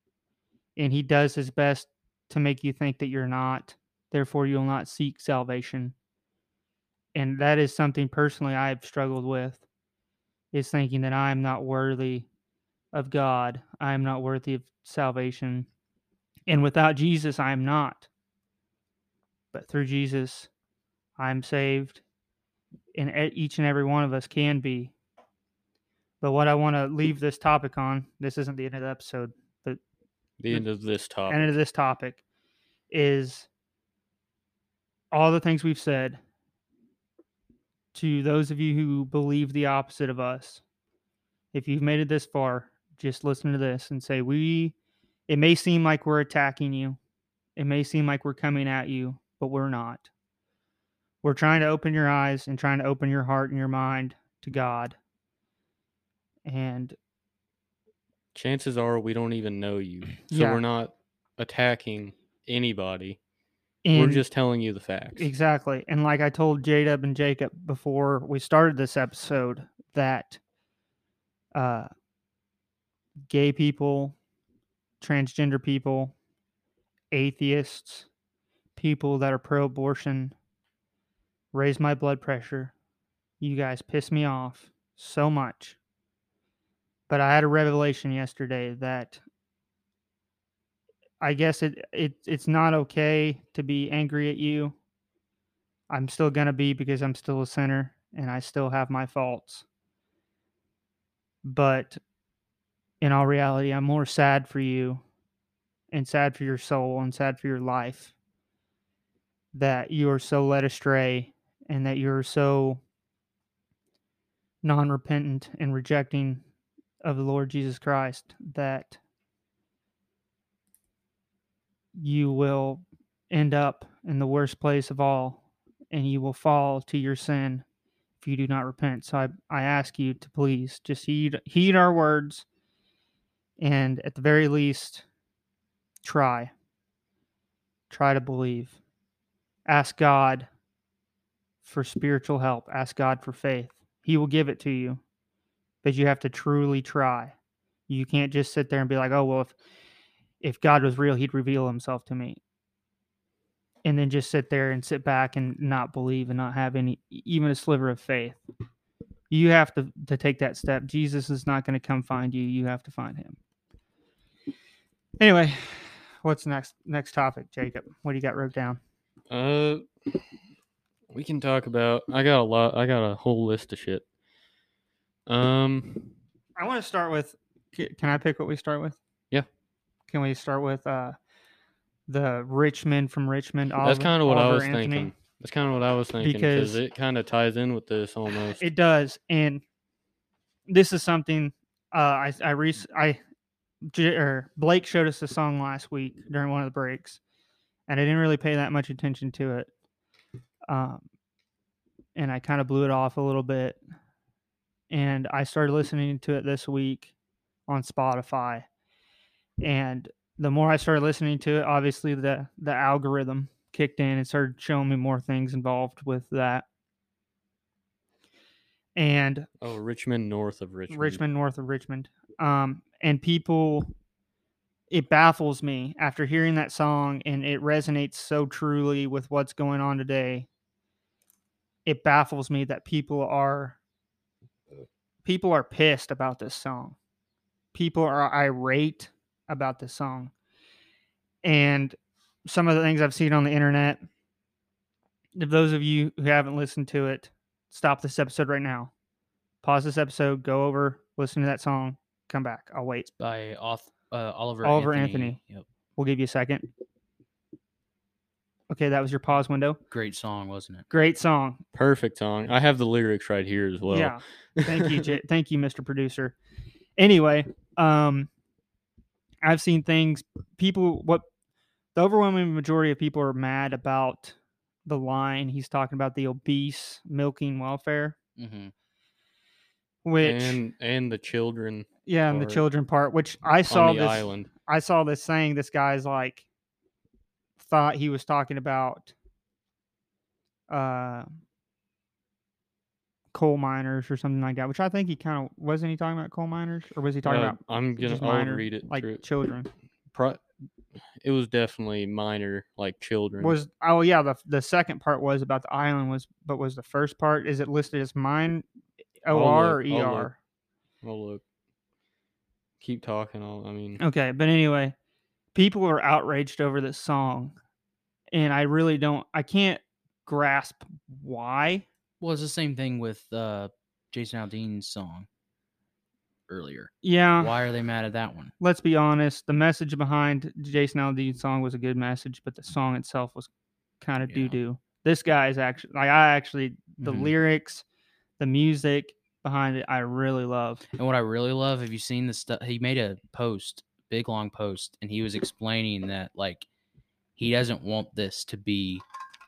And he does his best to make you think that you're not. Therefore, you'll not seek salvation. And that is something personally I've struggled with is thinking that I am not worthy of God. I am not worthy of salvation. And without Jesus, I am not. But through Jesus, I'm saved. And each and every one of us can be. But what I want to leave this topic on, this isn't the end of the episode, The The end of this topic. end of this topic is all the things we've said to those of you who believe the opposite of us. If you've made it this far, just listen to this and say, We, it may seem like we're attacking you, it may seem like we're coming at you, but we're not. We're trying to open your eyes and trying to open your heart and your mind to God. And Chances are we don't even know you. So Yeah. we're not attacking anybody. in, we're just telling you the facts. Exactly. And like I told Jadeb and Jacob before we started this episode, that uh, gay people, transgender people, atheists, people that are pro abortion raise my blood pressure. You guys piss me off so much. But I had a revelation yesterday that I guess it, it it's not okay to be angry at you. I'm still gonna be because I'm still a sinner and I still have my faults. But in all reality, I'm more sad for you and sad for your soul and sad for your life that you are so led astray and that you're so non repentant and rejecting of the Lord Jesus Christ that you will end up in the worst place of all and you will fall to your sin if you do not repent. So I, I ask you to please just heed heed our words and at the very least try. Try to believe. Ask God for spiritual help. Ask God for faith. He will give it to you. But you have to truly try. You can't just sit there and be like, "Oh, well if if God was real, he'd reveal himself to me." And then just sit there and sit back and not believe and not have any even a sliver of faith. You have to to take that step. Jesus is not going to come find you. You have to find him. Anyway, what's next next topic, Jacob? What do you got wrote down? Uh, we can talk about. I got a lot. I got a whole list of shit. Um, I want to start with. Can I pick what we start with? Yeah. Can we start with uh, the Richmond from Richmond? that's kind of what I was Anthony? thinking. That's kind of what I was thinking because it kind of ties in with this almost. It does, and this is something uh, I I re- I J- or Blake showed us a song last week during one of the breaks, and I didn't really pay that much attention to it. Um, and I kind of blew it off a little bit, and I started listening to it this week on Spotify, and the more I started listening to it, obviously the the algorithm kicked in and started showing me more things involved with that. And oh, Rich Men north of Richmond. Richmond, north of Richmond. Um, and people, it baffles me after hearing that song, and it resonates so truly with what's going on today. It baffles me that people are people are pissed about this song. People are irate about this song. And some of the things I've seen on the internet, if those of you who haven't listened to it, stop this episode right now pause this episode, go over, listen to that song, come back. I'll wait. by auth- uh, Oliver Oliver Anthony. Anthony. Yep. We'll give you a second. Okay, that was your pause window. Great song, wasn't it? Great song. Perfect song. I have the lyrics right here as well. yeah. Thank you, J- *laughs* thank you, Mr. Producer. Anyway, um, I've seen things. People, what the overwhelming majority of people are mad about the line. He's talking about the obese milking welfare, Mm-hmm. which and and the children yeah, and the children part, which I saw this. island. I saw this saying this guy's like thought he was talking about uh coal miners or something like that, which I think he kind of wasn't he talking about coal miners or was he talking Uh, about I'm gonna minor, read it like through. children? Pro- it was definitely minor, like children. Was oh yeah, the the second part was about the island was but was the first part is it listed as mine OR or look, I'll look. ER? I'll look. Keep talking. I'll, I mean, Okay, but anyway, people are outraged over this song, and I really don't. I can't grasp why. Well, it's the same thing with uh, Jason Aldean's song earlier. Yeah, Why are they mad at that one? let's be honest. The message behind Jason Aldean's song was a good message, but the song itself was kind of Yeah. doo doo. This guy is actually like I actually the Mhm. lyrics, the music behind it, I really love. And what I really love, have you seen the stuff? He made a post, big long post, and he was explaining that like he doesn't want this to be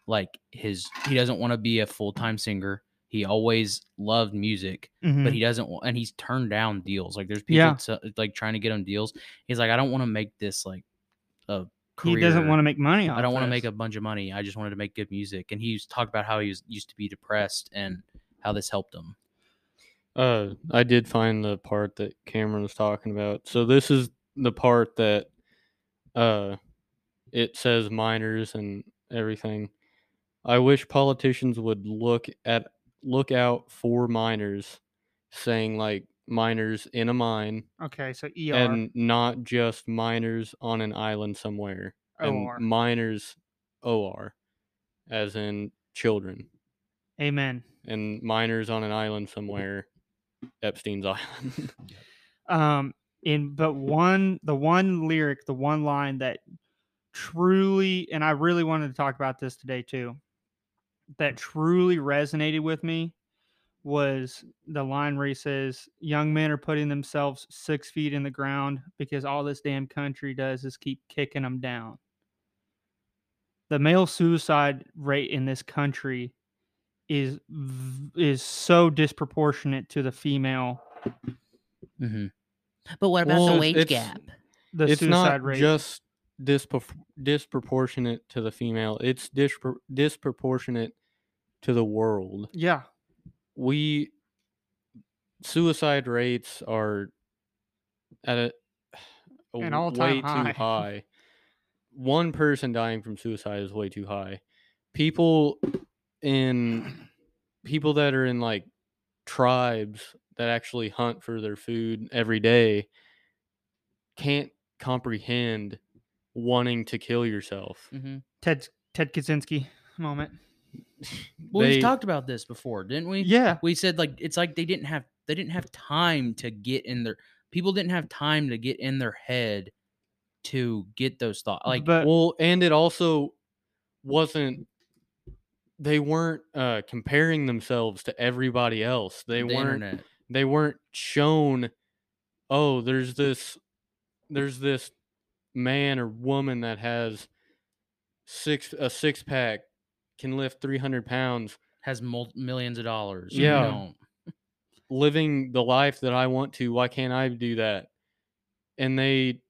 like his. He doesn't want to be a full time singer. He always loved music, Mhm. but he doesn't want, and he's turned down deals. Like there's people Yeah. to, like trying to get him deals. He's like, I don't want to make this like a Career. he doesn't want to make money. I don't want to make a bunch of money. I just wanted to make good music. And he used talked about how he was, used to be depressed and how this helped him. uh, I did find the part that Cameron was talking about. So this is the part that, uh, it says minors and everything. I wish politicians would look at look out for minors, saying like miners in a mine Okay, so ER and not just miners on an island somewhere. And OR. minors OR, as in children. Amen. And miners on an island somewhere, Epstein's *laughs* Island. um in but one the one lyric the one line that truly and i really wanted to talk about this today too that truly resonated with me was the line where he says young men are putting themselves six feet in the ground because all this damn country does is keep kicking them down the male suicide rate in this country is is so disproportionate to the female Mm-hmm. But what about the wage it's- gap? the it's suicide not rate just dispro- disproportionate to the female, it's dispro- disproportionate to the world. yeah We suicide rates are at a, *sighs* a An w- all-time way high. too high. One person dying from suicide is way too high. People in people that are in like tribes that actually hunt for their food every day can't comprehend wanting to kill yourself. hmm Ted Ted Kaczynski moment. *laughs* Well, They- we've talked about this before, didn't we? Yeah. we said like it's like they didn't have they didn't have time to get in their people didn't have time to get in their head to get those thoughts like but well, and it also wasn't. They weren't uh, comparing themselves to everybody else. They the weren't. internet They weren't shown. Oh, there's this. There's this man or woman that has six a six pack, can lift three hundred pounds, has mul- millions of dollars Yeah. you living the life that I want to. Why can't I do that? And they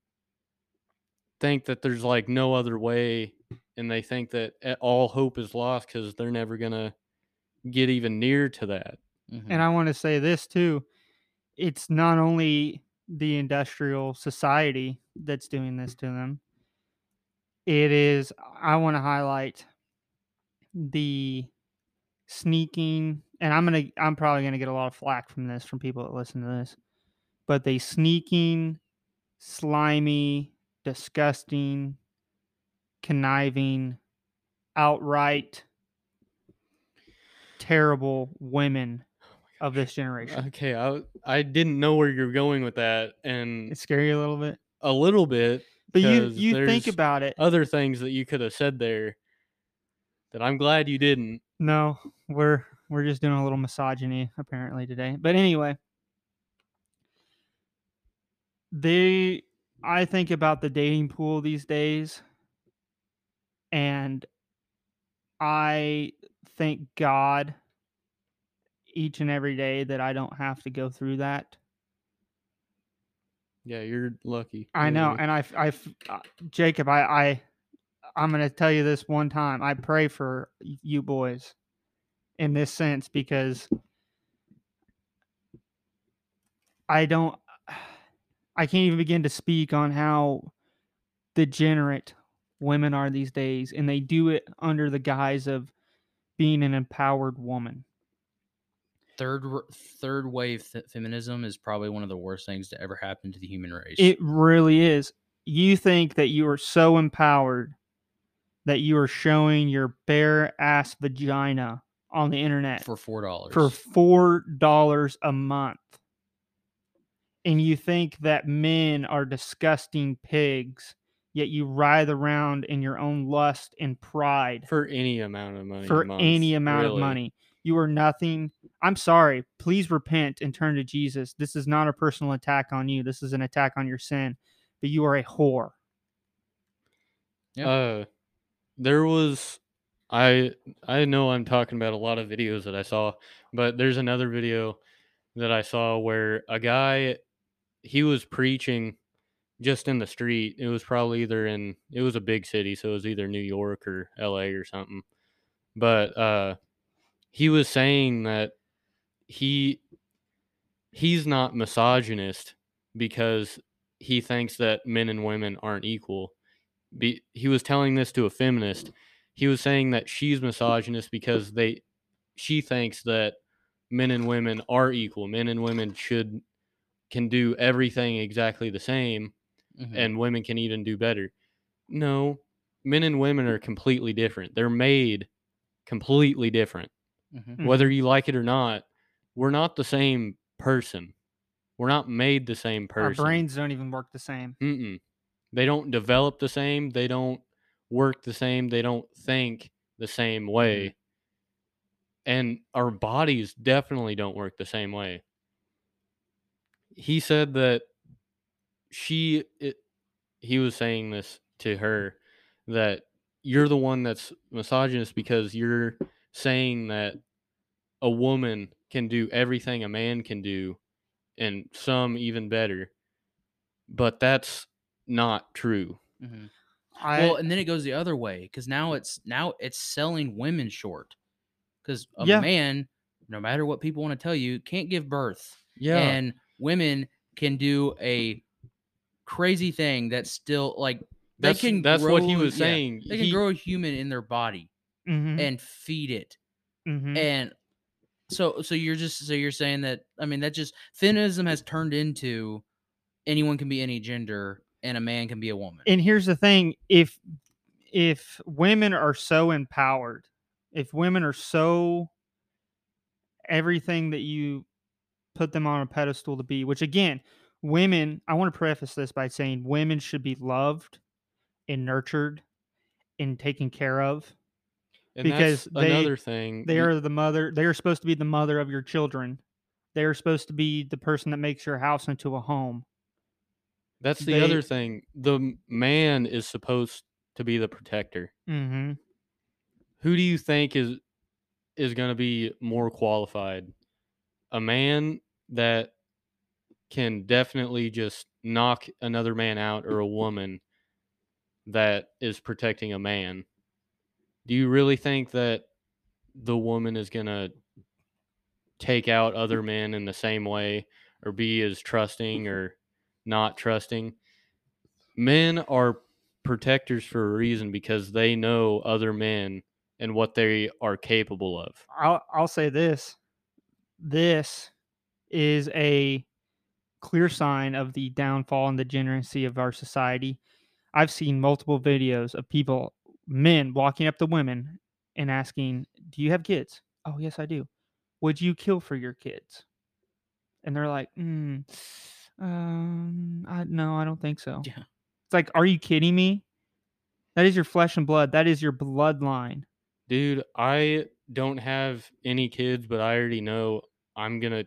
think that there's like no other way, and they think that eh, all hope is lost because they're never gonna get even near to that. Mhm. and I want to say this too. It's not only the industrial society that's doing this to them. It is I want to highlight the sneaking and I'm to I'm probably to get a lot of flack from this from people that listen to this. But they sneaking, slimy, disgusting, conniving, outright terrible women of this generation. Okay, I I didn't know where you're going with that, and It's scary a little bit. a little bit. But you 'cause you think there's about it. other things that you could have said there that I'm glad you didn't. No, we're we're just doing a little misogyny apparently today. But anyway, they I think about the dating pool these days and I thank God each and every day that I don't have to go through that. Yeah, you're lucky. I You're know, lucky. and I, uh, Jacob, I, I, I'm going to tell you this one time. I pray for you boys in this sense because I don't, *sighs* I can't even begin to speak on how degenerate women are these days, and they do it under the guise of being an empowered woman. Third third wave fe- feminism is probably one of the worst things to ever happen to the human race It really is. You think that you are so empowered that you are showing your bare ass vagina on the internet for four dollars for four dollars a month. And you think that men are disgusting pigs, yet you writhe around in your own lust and pride for any amount of money. a for month, any amount of money. You are nothing. I'm sorry. Please repent and turn to Jesus. This is not a personal attack on you. This is an attack on your sin. But you are a whore. Yep. Uh, there was, I I know I'm talking about a lot of videos that I saw, but there's another video that I saw where a guy, he was preaching just in the street. It was probably either in, it was a big city, so it was either New York or L.A. or something. But uh, he was saying that he he's not misogynist because he thinks that men and women aren't equal. Be, he was telling this to a feminist. He was saying that she's misogynist because they she thinks that men and women are equal. Men and women should can do everything exactly the same Mhm. and women can even do better. No, men and women are completely different. They're made completely different. Mhm. Mhm. Whether you like it or not, we're not the same person. We're not made the same person. Our brains don't even work the same. Mm-mm. They don't develop the same. They don't work the same. They don't think the same way. And our bodies definitely don't work the same way. He said that she, it, he was saying this to her that you're the one that's misogynist because you're saying that a woman can do everything a man can do and some even better. But that's not true. Mhm. I, well and then it goes the other way because now it's now it's selling women short because a Yeah. man no matter what people want to tell you can't give birth Yeah. and women can do a crazy thing that's still like that's they can that's what he grow- was yeah, saying. they can He- grow a human in their body Mhm, and feed it. Mhm. and so so you're just so you're saying that i mean that just feminism has turned into anyone can be any gender and a man can be a woman. And here's the thing if if women are so empowered if women are so everything that you put them on a pedestal to be which again women i want to preface this by saying women should be loved and nurtured and taken care of and because they, another thing they are the mother they are supposed to be the mother of your children they are supposed to be the person that makes your house into a home That's the they- other thing. The man is supposed to be the protector. mm-hmm. Who do you think is is going to be more qualified? A man that can definitely just knock another man out or a woman that is protecting a man. Do you really think that the woman is going to take out other mm. men in the same way or be as trusting or not trusting? Men are protectors for a reason because they know other men and what they are capable of. I'll I'll say this. This is a clear sign of the downfall and degeneracy of our society. I've seen multiple videos of people, men walking up to women and asking, "Do you have kids?" "Oh, yes, I do." "Would you kill for your kids?" And they're like, mm, um, I, no, I don't think so. Yeah. It's like, are you kidding me? That is your flesh and blood. That is your bloodline. Dude, I don't have any kids, but I already know I'm going to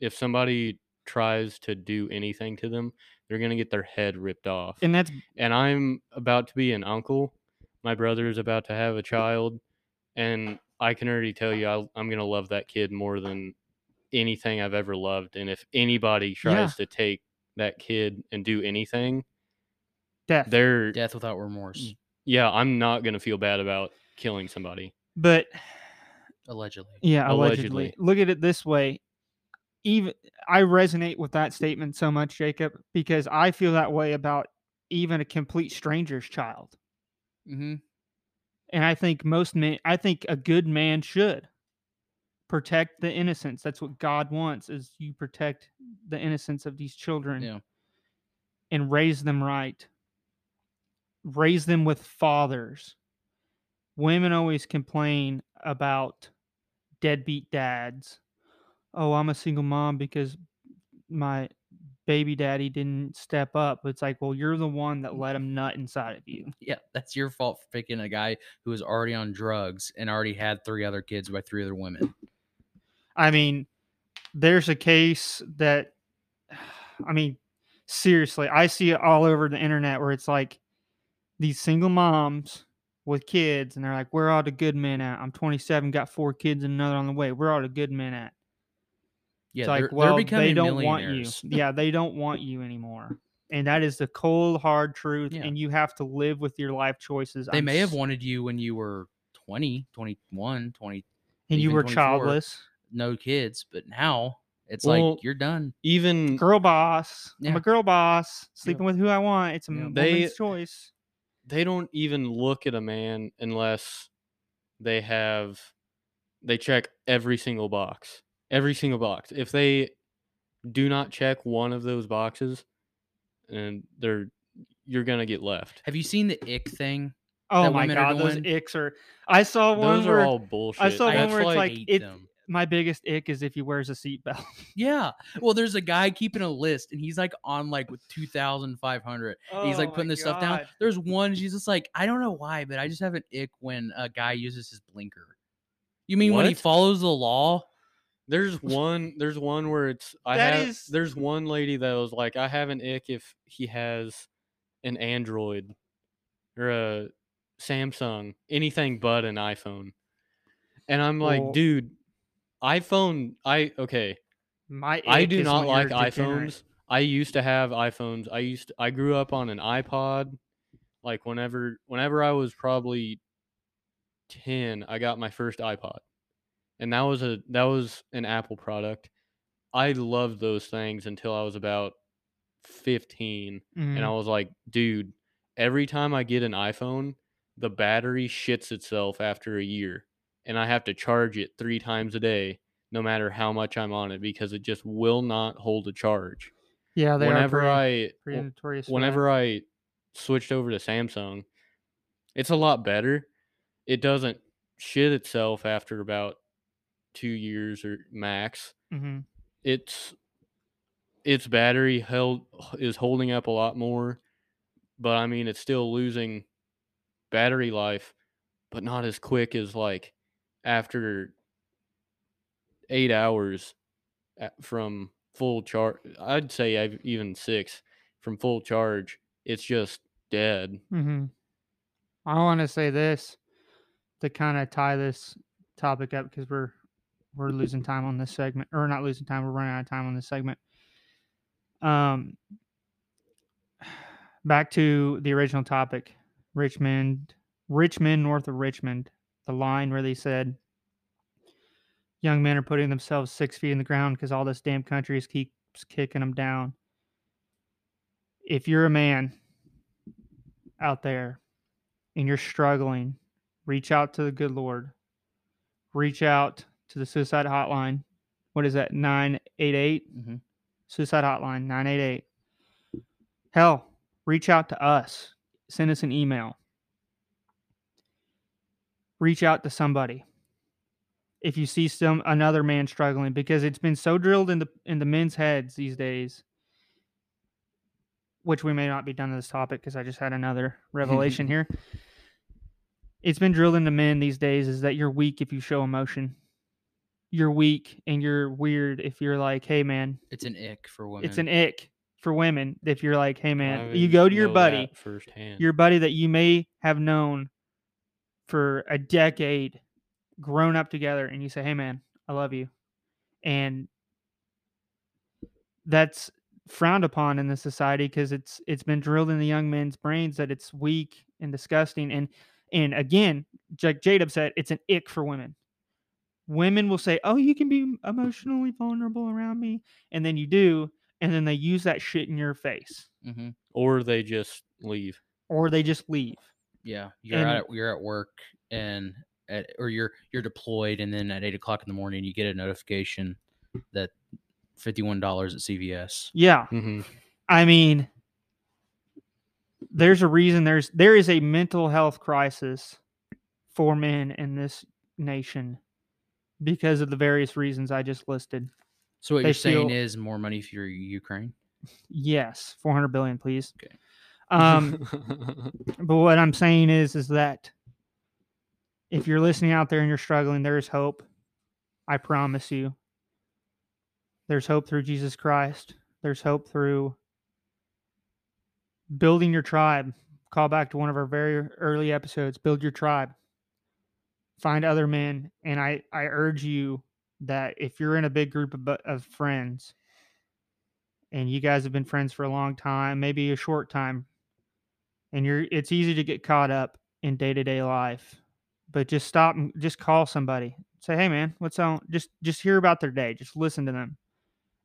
if somebody tries to do anything to them, they're going to get their head ripped off. And that's and I'm about to be an uncle. My brother is about to have a child, and I can already tell you I, I'm gonna love that kid more than anything I've ever loved. And if anybody tries to take that kid and do anything, death. they're death without remorse yeah, I'm not gonna feel bad about killing somebody. But allegedly Yeah, allegedly. Allegedly. Look at it this way. Even I resonate with that statement so much, Jacob, because I feel that way about even a complete stranger's child. Mm-hmm. And I think most men I think a good man should protect the innocence. That's what God wants is you protect the innocence of these children yeah and raise them right. Raise them with fathers. Women always complain about deadbeat dads. Oh, I'm a single mom because my baby daddy didn't step up. It's like, well, you're the one that let mm-hmm. him nut inside of you. yeah that's your fault for picking a guy who was already on drugs and already had three other kids by three other women I mean, there's a case that, *sighs* I mean, seriously, I see it all over the internet where it's like these single moms with kids, and they're like, "Where are the good men at? I'm 27, got four kids, and another on the way. Where are all the good men at?" Yeah it's they're, like, they're well, becoming they don't want you. millionaires. *laughs* yeah, they don't want you anymore, and that is the cold, hard truth. Yeah. And you have to live with your life choices. they I'm may have wanted you when you were 20 21 20 and you were childless, no kids but now it's Well, like you're done Even girl boss. I'm a girl boss, sleeping with who I want. It's a Yeah. woman's They- choice. they don't even look at a man unless they have they check every single box every single box. If they do not check one of those boxes and they're you're gonna get left. Have you seen the ick thing? Oh my women are god, those icks are. I saw one those where are all bullshit. I saw one where it's like- it- them. my biggest ick is if he wears a seatbelt. *laughs* yeah. Well there's a guy keeping a list and he's like on like with 2500 and he's Oh like putting this stuff down. There's one she's just like i don't know why but i just have an ick when a guy uses his blinker. You mean when he follows the law there's one there's one where it's i That have is- there's one lady that was like i have an ick if he has an android or a samsung anything but an iphone and i'm like Well- dude iphone i okay My I ick do is not when like you're degenerate. iPhones. I used to have iPhones. I used I grew up on an iPod. Like whenever whenever I was probably 10, I got my first iPod. And that was a that was an Apple product. I loved those things until I was about 15 and I Mhm. was like, dude, every time I get an iPhone, the battery shits itself after a year and I have to charge it 3 times a day no matter how much I'm on it because it just will not hold a charge. yeah, they whenever are pretty, I pretty notorious. whenever I switched over to Samsung, it's a lot better. It doesn't shit itself after about 2 years or max. Mhm. It's its battery held is holding up a lot more, but I mean it's still losing battery life, but not as quick as like after 8 hours a- from full charge. I'd say I've even 6 from full charge. It's just dead. hmm I want to say this to kind of tie this topic up because we're we're losing time on this segment, or not losing time. We're running out of time on this segment. Um, back to the original topic, Richmond, Richmond, north of Richmond, the line where they said young men are putting themselves six feet in the ground because all this damn country is keeps kicking them down. If you're a man out there and you're struggling, reach out to the good Lord. Reach out to the suicide hotline. What is that? 988? Mhm. Suicide hotline 988. Hell, reach out to us. Send us an email. Reach out to somebody. If you see some another man struggling because it's been so drilled in the in the men's heads these days which we may not be done to this topic because I just had another *laughs* revelation here. It's been drilled into men these days is that you're weak if you show emotion. You're weak and you're weird if you're like, hey man, It's an ick for women. it's an ick for women if you're like, hey man, I you go to your know buddy, that firsthand. your buddy that you may have known for a decade, grown up together, and you say, "Hey, man, I love you," and that's frowned upon in the society because it's it's been drilled in the young men's brains that it's weak and disgusting, and and again, like Jadeb said, it's an ick for women. Women will say, "Oh, you can be emotionally vulnerable around me," and then you do, and then they use that shit in your face, hmm or they just leave. or they just leave. Yeah, you're And- at you're at work and at or you're you're deployed, and then at eight o'clock in the morning you get a notification that fifty one dollars at CVS. Yeah, hmm I mean, there's a reason there's there is a mental health crisis for men in this nation because of the various reasons I just listed. So what They you're saying feel- is more money for Ukraine? Yes, 400 billion, please. Okay. Um, *laughs* but what I'm saying is, is that if you're listening out there and you're struggling, there is hope. I promise you. There's hope through Jesus Christ. There's hope through building your tribe. Call back to one of our very early episodes. Build your tribe. Find other men, and I I urge you that if you're in a big group of, of friends, and you guys have been friends for a long time, maybe a short time, and you're it's easy to get caught up in day-to-day life but just stop and just call somebody. Say hey man what's on? Just just hear about their day. Just listen to them.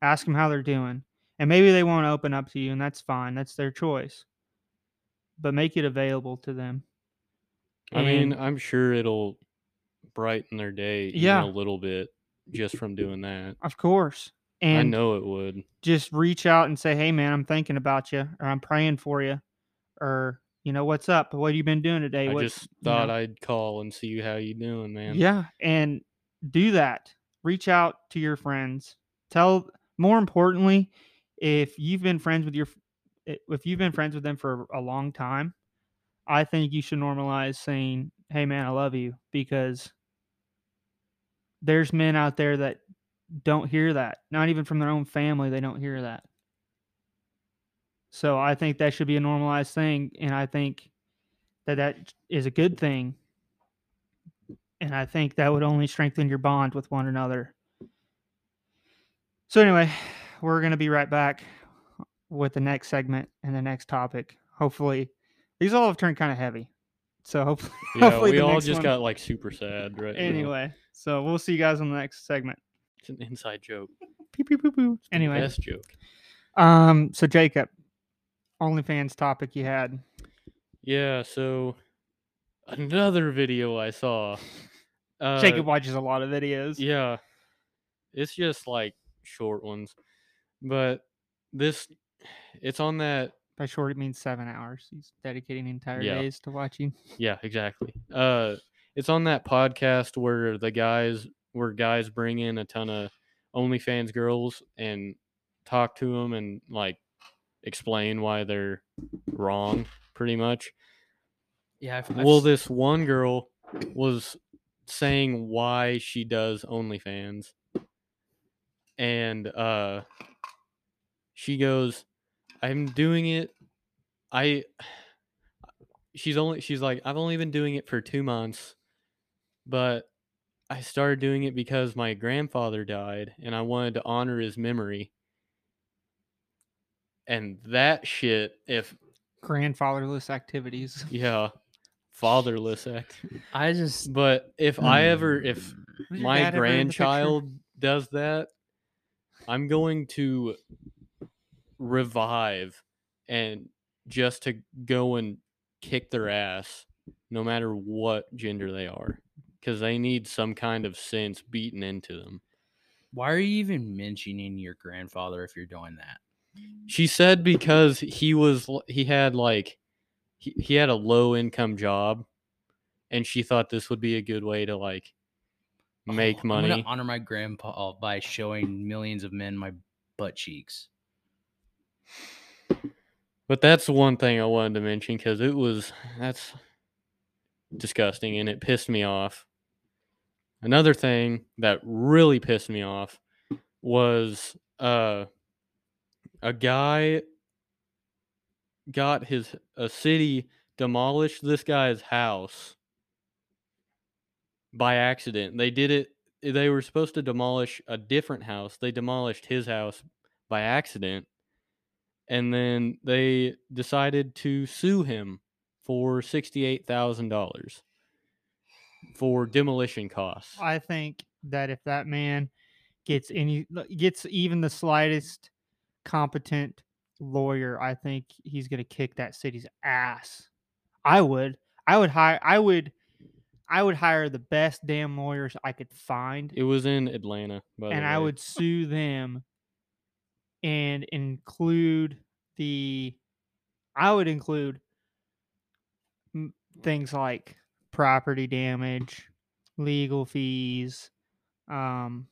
Ask them how they're doing. And maybe they won't open up to you and that's fine. That's their choice. But make it available to them. I mean, I'm sure it'll brighten their day even Yeah. a little bit just from doing that. of course I know it would. just reach out and say hey man i'm thinking about you or i'm praying for you or you know what's up what have you been doing today I just you know? thought I'd call and see how you doing, man. Yeah, and do that. Reach out to your friends. Tell more importantly, if you've been friends with your if you've been friends with them for a long time, I think you should normalize saying, "Hey man, I love you" because there's men out there that don't hear that. Not even from their own family, they don't hear that. So I think that should be a normalized thing and I think that that is a good thing and I think that would only strengthen your bond with one another. So anyway, we're gonna be right back with the next segment and the next topic. Hopefully, these all have turned kind of heavy. So hopefully, *laughs* Yeah, hopefully we all just one- got like super sad right now. anyway. So we'll see you guys on the next segment. It's an inside joke. Pew, pew, pew, pew. Anyway, Best joke. um, so Jacob, OnlyFans topic you had. Yeah, so another video I saw. *laughs* Uh, Jacob watches a lot of videos. Yeah. It's just like short ones. But this it's on that By short, it means seven hours. He's dedicating entire Yeah. days to watching. *laughs* yeah, exactly. Uh it's on that podcast where the guys where guys bring in a ton of OnlyFans girls and talk to them and like explain why they're wrong pretty much. Yeah. I've, I've well, this one girl was saying why she does OnlyFans, and uh, she goes, "I'm doing it. I." She's only. She's like, I've only been doing it for two months, but I started doing it because my grandfather died, and I wanted to honor his memory. And that shit, if Grandfatherless activities. *laughs* yeah, fatherless act. I just But if I ever, if my dad ever in the picture? grandchild does that, I'm going to revive and just to go and kick their ass, no matter what gender they are, because they need some kind of sense beaten into them. why are you even mentioning your grandfather if you're doing that? She said because he was he had like he, he had a low income job, and she thought this would be a good way to like oh, make Oh, I'm money. honor my grandpa by showing millions of men my butt cheeks. But that's one thing I wanted to mention because it was that's disgusting and it pissed me off. Another thing that really pissed me off was uh a guy got his a city demolished this guy's house by accident. They did it they were supposed to demolish a different house. They demolished his house by accident and then they decided to sue him for $68,000 for demolition costs. I think that if that man gets any gets even the slightest competent lawyer, I think he's gonna kick that city's ass. I would. I would hire I would I would hire the best damn lawyers I could find It was in Atlanta, by and I would sue them and include the I would include things like property damage, legal fees, um,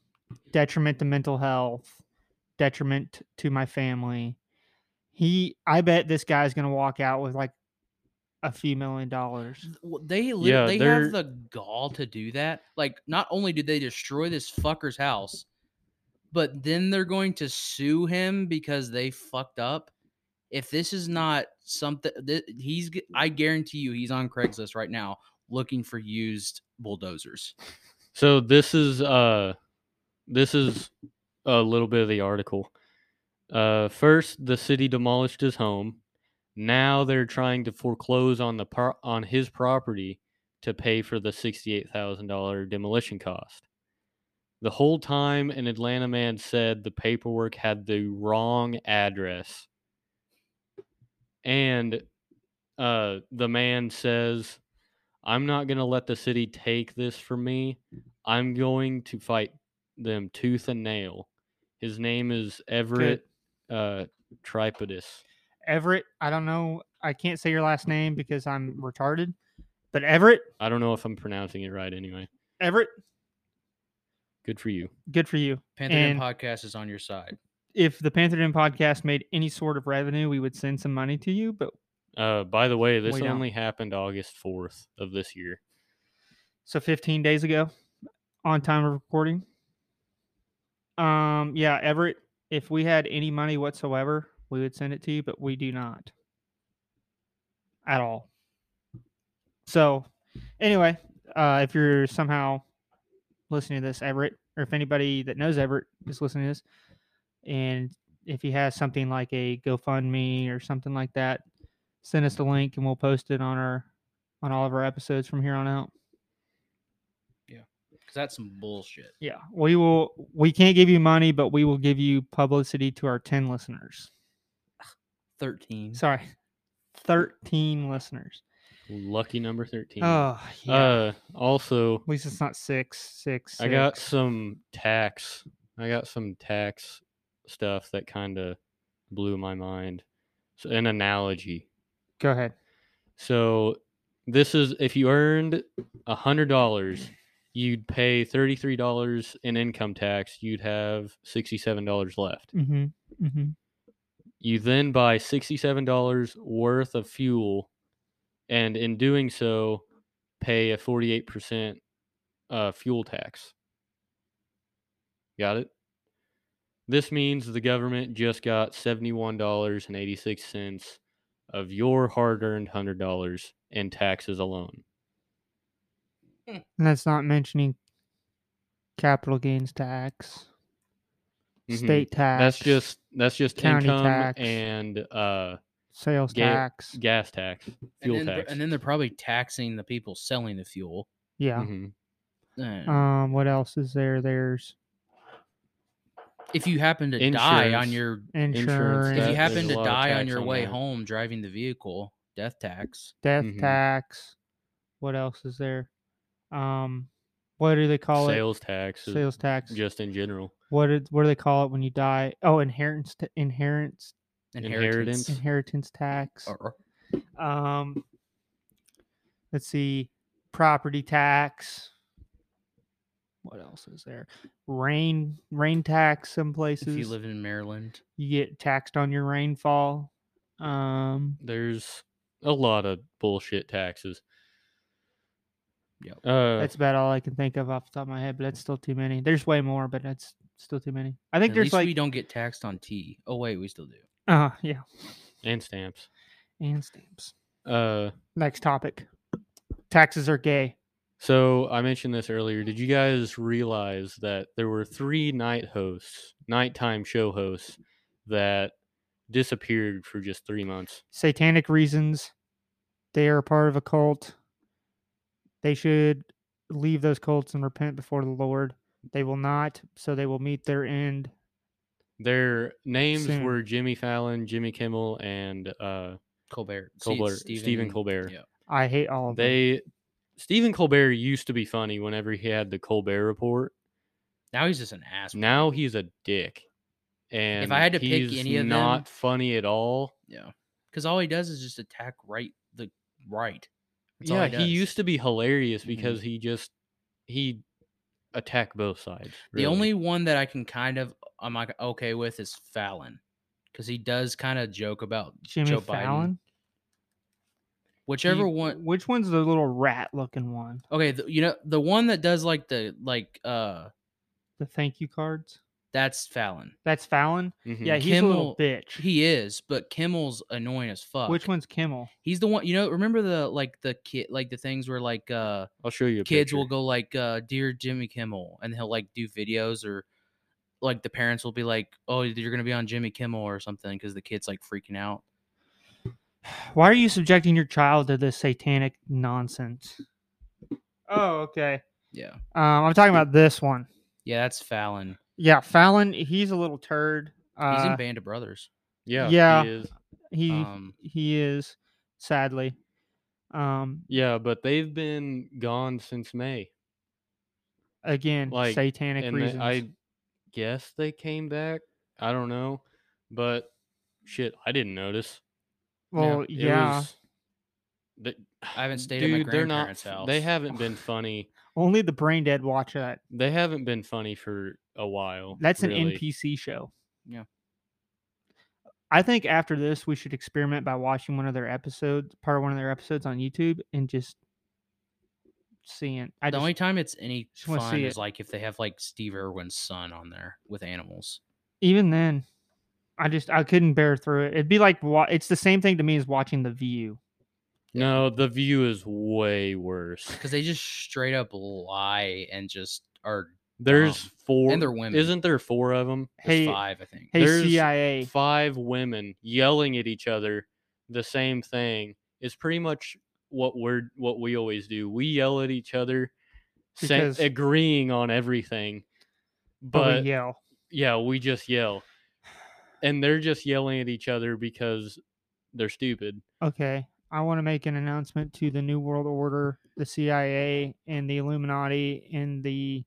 detriment to mental health, detriment to my family. He, I bet this guy's gonna walk out with like a few million dollars. They li- Yeah, they they're- have the gall to do that. Like, not only did they destroy this fucker's house, but then they're going to sue him because they fucked up. If this is not something that he's, I guarantee you, he's on Craigslist right now looking for used bulldozers. So this is uh this is a little bit of the article. Uh first the city demolished his home. Now they're trying to foreclose on the par- on his property to pay for the $68,000 demolition cost. The whole time an Atlanta man said the paperwork had the wrong address. And uh the man says I'm not going to let the city take this from me. I'm going to fight them tooth and nail. His name is Everett uh, Tripodis. Everett, I don't know, I can't say your last name because I'm retarded, but Everett, I don't know if I'm pronouncing it right anyway. Everett, Good for you. good for you. Panther Den And- podcast is on your side. if the Panther Den podcast made any sort of revenue, we would send some money to you. But Uh, by the way, this We don't. only happened August 4th of this year. so 15 days ago, on time of recording. Um, yeah, Everett, if we had any money whatsoever, we would send it to you, but we do not at all. So, anyway, uh, if you're somehow listening to this, Everett, or if anybody that knows Everett is listening to this, and if he has something like a GoFundMe or something like that, send us the link and we'll post it on our on all of our episodes from here on out. Yeah, because that's some bullshit. Yeah, we will. We can't give you money, but we will give you publicity to our ten listeners. Thirteen. Sorry, thirteen listeners. Lucky number thirteen. Oh, yeah. Uh, also, At least it's not six, six. I got some tax. I got some tax stuff that kind of blew my mind. So, an analogy. Go ahead. So, this is if you earned a hundred dollars, you'd pay thirty three dollars in income tax. You'd have sixty seven dollars left. Mm-hmm. Mm-hmm. You then buy sixty seven dollars worth of fuel, and in doing so, pay a forty eight percent uh, fuel tax. Got it? This means the government just got $71.86 of your hard earned $100 in taxes alone. And that's not mentioning capital gains tax, Mhm. state tax. That's just that's just county income tax. and uh sales ga- tax. gas tax, fuel and then, tax. and then they're probably taxing the people selling the fuel. Yeah. Mhm. Uh, Um. What else is there? There's if you happen to die on your insurance, if you there's happen a to die on your on way that. home driving the vehicle, death tax. death Mhm. tax. What else is there? Um. What do they call Sales tax, Sales tax. just in general. What did what do they call it when you die? Oh, inheritance t- inheritance Inheritance. inheritance tax. Um. Let's see, property tax. What else is there? Rain rain tax. Some places if you live in Maryland. you get taxed on your rainfall. Um. There's a lot of bullshit taxes. Yep. Uh, That's about all I can think of off the top of my head, but that's still too many. There's way more, but that's still too many. I think At there's least like, we don't get taxed on tea. Oh wait, we still do. Uh, yeah, and stamps. and stamps. Uh, Next topic: taxes are gay. So I mentioned this earlier. Did you guys realize that there were three night hosts, nighttime show hosts, that disappeared for just three months? Satanic reasons. They are part of a cult. They should leave those cults and repent before the Lord. They will not, so they will meet their end. Their names Soon. were Jimmy Fallon, Jimmy Kimmel, and uh, Colbert. See, Colbert, Stephen Colbert. Yeah. I hate all of them. They Stephen Colbert used to be funny whenever he had the Colbert Report. Now he's just an ass. Now he's a dick, and if I had to pick any of them- not funny at all. Yeah. Because all he does is just attack right the right. That's yeah, he he, does. used to be hilarious because he just he attacked both sides. The only one that I can kind of I'm like okay with is Fallon, because he does kind of joke about Jimmy Joe Fallon. Biden. Whichever You- one. Which one's the little rat looking one? Okay, the, you know the one that does like the like uh The thank you cards. that's Fallon. That's Fallon. Mhm. Yeah, he's a little bitch. He is, but Kimmel's annoying as fuck. Which one's Kimmel? He's the one. You know, remember the like the kid like the things where like uh I'll show you. A kids will go like uh dear Jimmy Kimmel and he'll like do videos or like the parents will be like oh you're gonna be on Jimmy Kimmel or something because the kid's like freaking out. Why are you subjecting your child to this satanic nonsense? Oh, okay. Yeah, Um, I'm talking about this one. yeah, that's Fallon. Yeah, Fallon. He's a little turd. He's Uh, in Band of Brothers. Yeah, yeah. he is. he Um, he is sadly. Um, Yeah, but they've been gone since May, again, Like, satanic and they- reasons. I guess they came back. I don't know, but shit, I didn't notice. well, It yeah. was- they- I haven't stayed at my Dude, they're not. grandparents' f- They haven't been *laughs* funny. Only the brain dead watch that. They haven't been funny for a while. That's an. NPC show. Yeah. I think after this, we should experiment by watching one of their episodes, part of one of their episodes on YouTube, and just seeing. I the just, only time it's any just wanna fun see is it. like if they have like Steve Irwin's son on there with animals. even then, I just I couldn't bear through it. It'd be like wa- it's the same thing to me as watching The View. No, the view is way worse. Because they just straight up lie and just are There's Um, four. they're women. Isn't there four of them? there's Hey, five, I think. Hey There's CIA, Five women yelling at each other the same thing. It's pretty much what we're what we always do. We yell at each other sa- Because- agreeing on everything. but But we yell. yeah, we just yell. And they're just yelling at each other because they're stupid. Okay, I want to make an announcement to the New World Order, the CIA, and the Illuminati, and the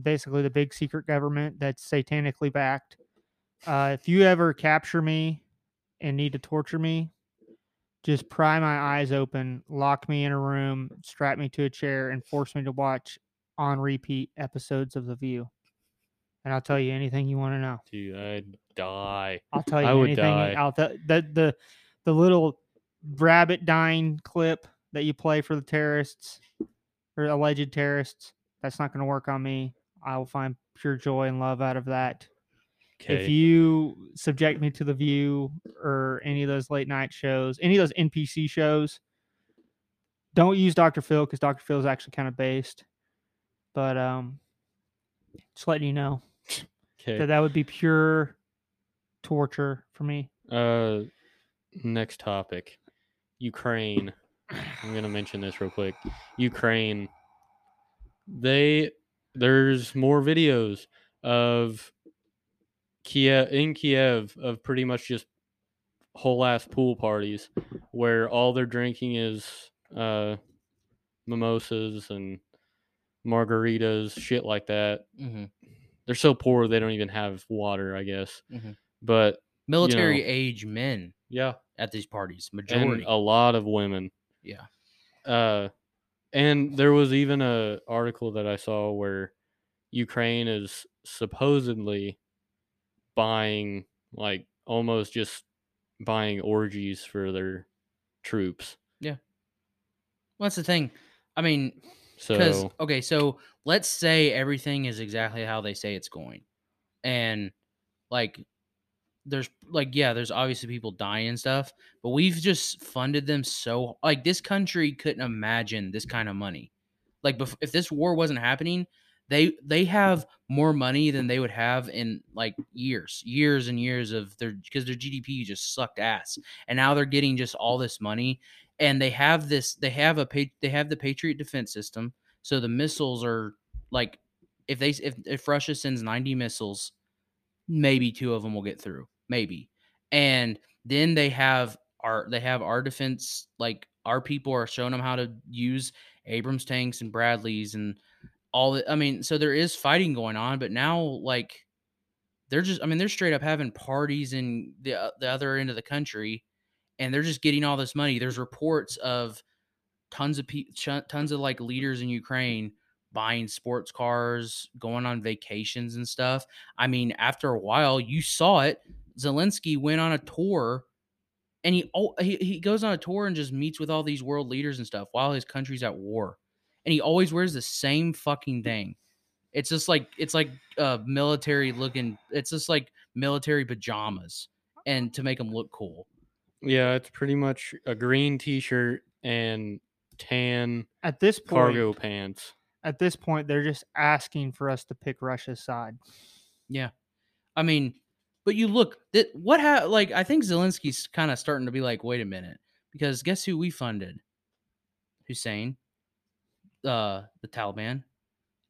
basically the big secret government that's satanically backed. Uh, if you ever capture me and need to torture me, just pry my eyes open, lock me in a room, strap me to a chair, and force me to watch on repeat episodes of The View. And I'll tell you anything you want to know. Dude, I'd die. I'll tell you I would anything. die. I'll the, the the the little rabbit dying clip that you play for the terrorists or alleged terrorists. That's not going to work on me. I will find pure joy and love out of that. If you subject me to the View or any of those late night shows, any of those NPC shows, don't use Dr. Phil because Dr. Phil is actually kind of based. But um, just letting you know Okay. that that would be pure torture for me. Uh, next topic, Ukraine. I'm gonna mention this real quick. Ukraine. They there's more videos of Kiev in Kiev of pretty much just whole ass pool parties where all they're drinking is uh mimosas and margaritas, shit like that. Mm-hmm. They're so poor they don't even have water, I guess. Mhm. But Military age men yeah, at these parties, and majority. a lot of women. yeah. Uh, and there was even a article that I saw where Ukraine is supposedly buying like almost just buying orgies for their troops. Well, that's the thing. I mean, So okay, so let's say everything is exactly how they say it's going, and like there's like yeah, there's obviously people dying and stuff, but we've just funded them so like this country couldn't imagine this kind of money. Like bef- if this war wasn't happening, they they have more money than they would have in like years, years and years of their because their GDP just sucked ass, and now they're getting just all this money, and they have this they have a they have the Patriot defense system, so the missiles are like if they if if Russia sends 90 missiles, maybe two of them will get through, maybe. And then they have our they have our defense like our people are showing them how to use Abrams tanks and Bradleys and all that. I mean, so there is fighting going on, but now like they're just I mean they're straight up having parties in the uh, the other end of the country and they're just getting all this money. There's reports of tons of pe- tons of like leaders in Ukraine buying sports cars, going on vacations and stuff. I mean, after a while, you saw it. Zelensky went on a tour, and he oh, he he goes on a tour and just meets with all these world leaders and stuff while his country's at war, and he always wears the same fucking thing. It's just like it's like uh military looking. It's just like military pajamas, and to make him look cool. yeah, it's pretty much a green T-shirt and tan At this point, cargo pants. at this point, they're just asking for us to pick Russia's side. Yeah. I mean, but you look that what ha- like I think Zelensky's kind of starting to be like, wait a minute, because guess who we funded? Hussein, uh, the Taliban,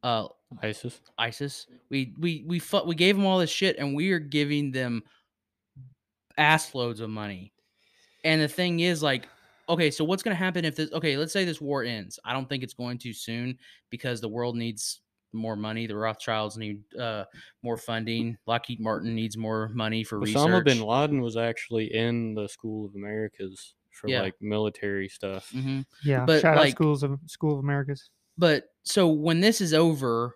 uh, ISIS. ISIS. We we we fu- we gave them all this shit, and we are giving them ass loads of money. And the thing is, like, okay, so what's going to happen if this? Okay, let's say this war ends. I don't think it's going to soon because the world needs more money. The Rothschilds need uh, more funding. Lockheed Martin needs more money for Osama research. Osama bin Laden was actually in the School of Americas for Yeah. like military stuff. hmm Yeah, But, shout like- out schools of School of Americas But so when this is over,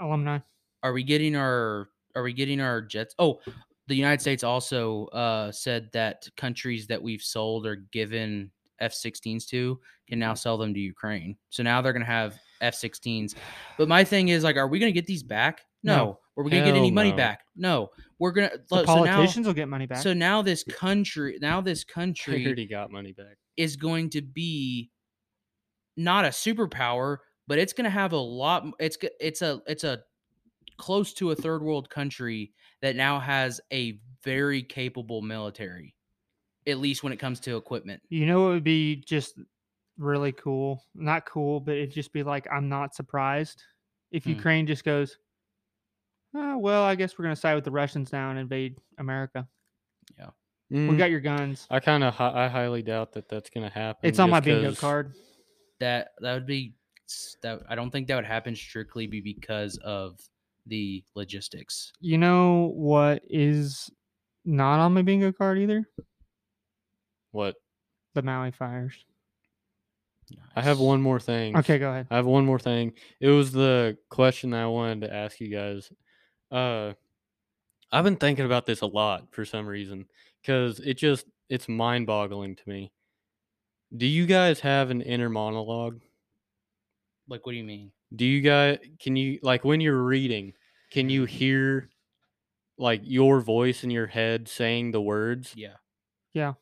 alumni. are we getting our are we getting our jets oh the united states also uh said that countries that we've sold or given f-16s to can now sell them to ukraine so now they're gonna have f-16s but my thing is like are we gonna get these back no, No. Are we gonna get any money no. back no we're gonna The so now- politicians will get money back. so now this country now this *laughs* country already got money back. is going to be not a superpower, but it's going to have a lot. It's it's a it's a close to a third world country that now has a very capable military, at least when it comes to equipment. you know, it would be just really cool. Not cool, but it'd just be like I'm not surprised if Hmm. Ukraine just goes. Oh, well, I guess we're gonna side with the Russians now and invade America. Yeah. We Mm, got your guns. I kind of I highly doubt that that's gonna happen. It's on my bingo card. That that would be that. I don't think that would happen strictly be because of the logistics. You know what is not on my bingo card either? What? The Maui fires. I have one more thing. Okay, go ahead. I have one more thing. It was the question that I wanted to ask you guys. Uh, I've been thinking about this a lot for some reason because it just it's mind boggling to me. Do you guys have an inner monologue? Like, what do you mean? Do you guys can you like when you're reading, can you hear like your voice in your head saying the words? Yeah, Yeah.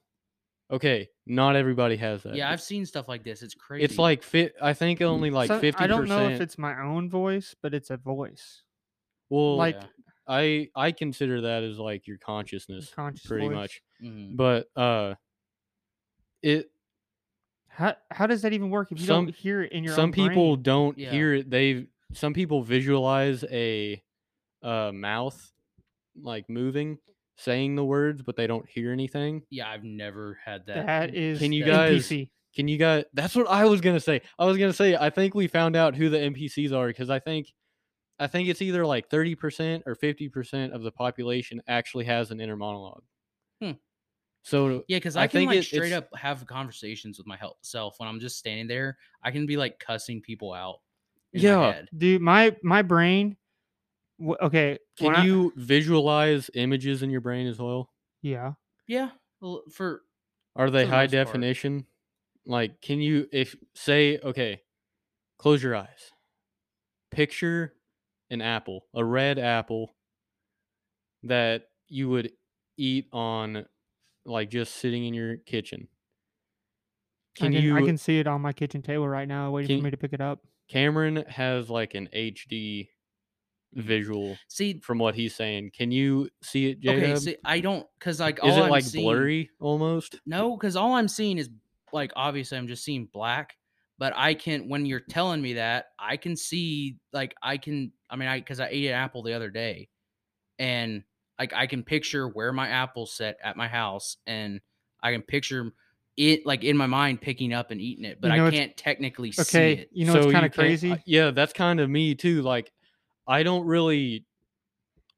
Okay, not everybody has that. yeah. I've seen stuff like this. It's crazy. it's like fit. I think only like So, fifty I don't know if it's my own voice, but it's a voice. Well, like, Yeah. I I consider that as like your consciousness, conscious pretty voice. much. Mhm. But uh, it How how does that even work if you Some- don't hear it in your some people brain? don't Yeah. hear it. They some people visualize a uh mouth like moving, saying the words, but they don't hear anything. yeah, I've never had that. That is Can you guys- NPC. Can you guys? That's what I was gonna say. I was gonna say I think we found out who the NPCs are because I think, I think it's either like thirty percent or fifty percent of the population actually has an inner monologue. Hmm. So Yeah, because I I, can think like it- straight up have conversations with my hel- self when I'm just standing there. I can be like cussing people out. In Yeah. my head. Dude, my my brain. Okay, can I- you visualize images in your brain as well? yeah. Yeah, well, for Are they For the high most part. definition? Like, can you, if say, okay, close your eyes, picture an apple, a red apple that you would eat on, like, just sitting in your kitchen. Can, I can, you? I can see it on my kitchen table right now, waiting Can- for me to pick it up. Cameron has like an HD mm. visual see, from what he's saying. Can you see it, J okay, see, I don't because like all Is it I'm like seeing- blurry almost? No, because all I'm seeing is like obviously I'm just seeing black, but I can when you're telling me that I can see like I can I mean I because I ate an apple the other day, and like I can picture where my apple set at my house, and I can picture it like in my mind picking up and eating it, but know I can't technically see it. you know So it's kind of crazy. uh, yeah, that's kind of me too. Like, I don't really,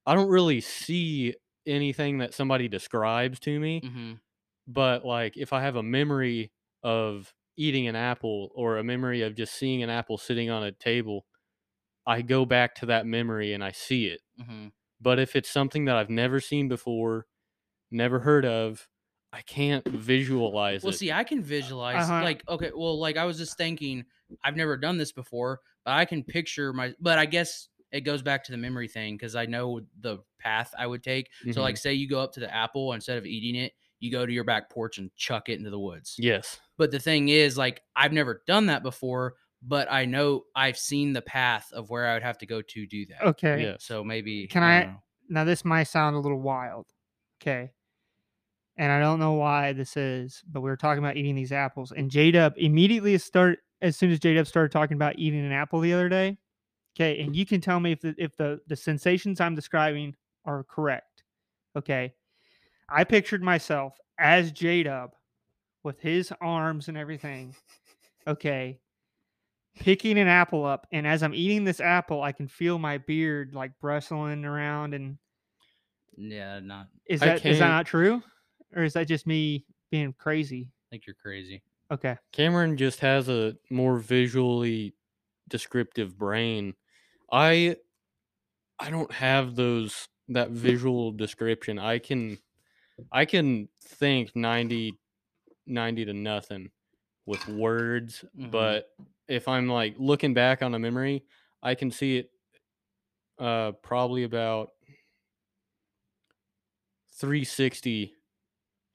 I don't really see anything that somebody describes to me. hmm But like, if I have a memory of eating an apple or a memory of just seeing an apple sitting on a table, I go back to that memory and I see it. hmm But if it's something that I've never seen before, never heard of, I can't visualize Well, it. see, I can visualize Uh-huh. like okay, well, like I was just thinking, I've never done this before, but I can picture my. But I guess it goes back to the memory thing because I know the path I would take. So, Mm-hmm. like, say you go up to the apple instead of eating it, you go to your back porch and chuck it into the woods. yes. But the thing is, like, I've never done that before, but I know I've seen the path of where I would have to go to do that. Okay. Yeah. So maybe Can don't I- Now this might sound a little wild. Okay. And I don't know why this is, but we were talking about eating these apples, and J Dub immediately start as soon as J Dub started talking about eating an apple the other day. Okay, and you can tell me if the if the the sensations I'm describing are correct. Okay, I pictured myself as J Dub with his arms and everything. Okay, picking an apple up, and as I'm eating this apple, I can feel my beard like bristling around. And Yeah, not. is I that is that can't- true, or is that just me being crazy? I think you're crazy. Okay, Cameron just has a more visually descriptive brain. I I don't have those that visual description. I can I can think 90 90 to nothing with words, Mhm. but if I'm like looking back on a memory, I can see it uh probably about 360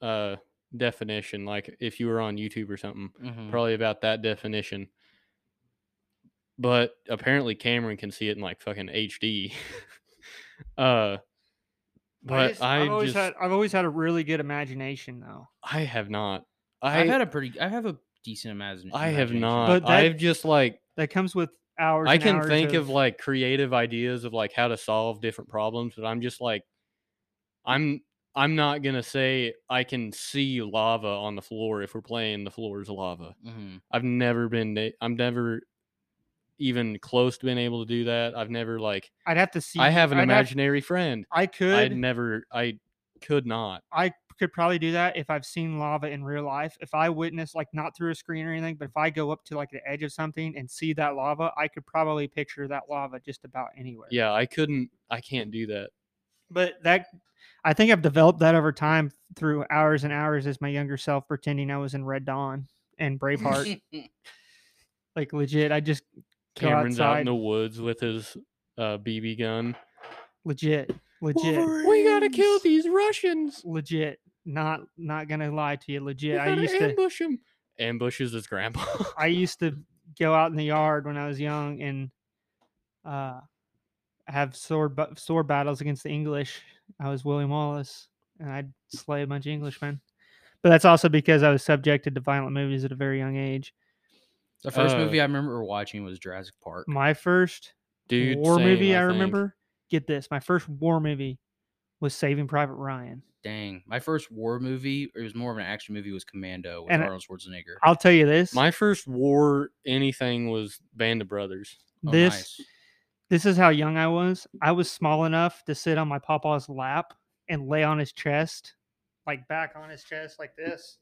uh definition like if you were on YouTube or something Mhm. probably about that definition. But apparently Cameron can see it in like fucking HD. *laughs* uh but I, have always just had I've always had a really good imagination though. I have not. I I've had a pretty. I have a decent imagine. I have not. But that- I've just like That comes with hours. I and can hours think of, like creative ideas of like how to solve different problems, but I'm just like I'm I'm not gonna say I can see lava on the floor if we're playing the floor is lava. Mhm. I've never been I'm never even close to being able to do that. I've never like I'd have to see. I have an I'd imaginary friend. I could. I'd never I could not. I could probably do that if I've seen lava in real life. If I witness, like not through a screen or anything, but if I go up to like the edge of something and see that lava, I could probably picture that lava just about anywhere. Yeah, I couldn't I can't do that. But that, I think I've developed that over time through hours and hours as my younger self pretending I was in Red Dawn and Braveheart. *laughs* like legit, I just go Cameron's out in the woods with his uh, BB gun. Legit, legit, We gotta kill these Russians. legit. Not not gonna lie to you, legit. I gotta used to ambush him. Ambushes his grandpa. *laughs* I used to go out in the yard when I was young and uh, have sword bu- sword battles against the English. I was William Wallace, and I'd slay a bunch of Englishmen. But that's also because I was subjected to violent movies at a very young age. The first Uh, movie I remember watching was Jurassic Park. My first Dude, war same, movie I, think. remember. Get this, my first war movie was Saving Private Ryan. Dang, my first war movie, it was more of an action movie, was Commando with And Arnold Schwarzenegger. I'll tell you this. My first war anything was Band of Brothers. Oh, this nice. this is how young I was. I was small enough to sit on my papa's lap and lay on his chest, like back on his chest like this,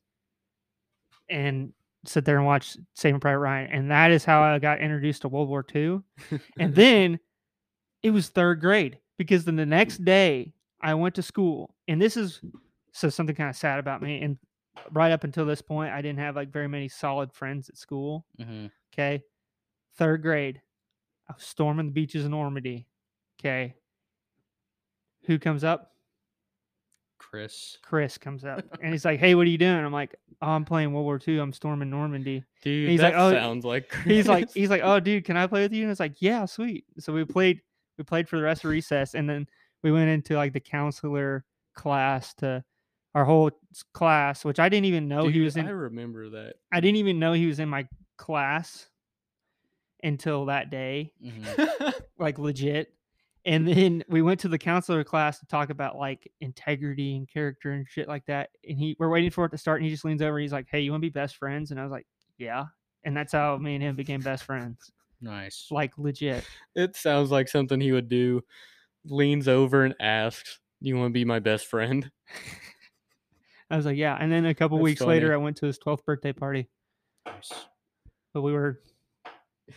and sit there and watch Saving Private Ryan. And that is how I got introduced to World War II. *laughs* And then it was third grade because then the next day I went to school, and this is so something kind of sad about me. And right up until this point, I didn't have like very many solid friends at school. hmm Okay. Third grade. I was storming the beaches of Normandy. Okay. Who comes up? Chris. Chris comes up. *laughs* And he's like, Hey, what are you doing? I'm like, Oh, I'm playing World War II. I'm storming Normandy. Dude, He's that like, "Oh," sounds like He's like, he's like, Oh, dude, can I play with you? And it's like, Yeah, sweet. So we played we played for the rest of recess and then we went into like the counselor class to our whole class, which I didn't even know he was in I remember that. I didn't even know he was in my class until that day. hmm *laughs* like legit. And then we went to the counselor class to talk about like integrity and character and shit like that. And he we're waiting for it to start and he just leans over and he's like, Hey, you wanna be best friends? And I was like, Yeah. And that's how me and him became best friends. Nice. Like legit. it sounds like something he would do. Leans over and asks, "Do you want to be my best friend?" *laughs* I was like, Yeah. And then a couple That's weeks later. I went to his twelfth birthday party. nice. But we were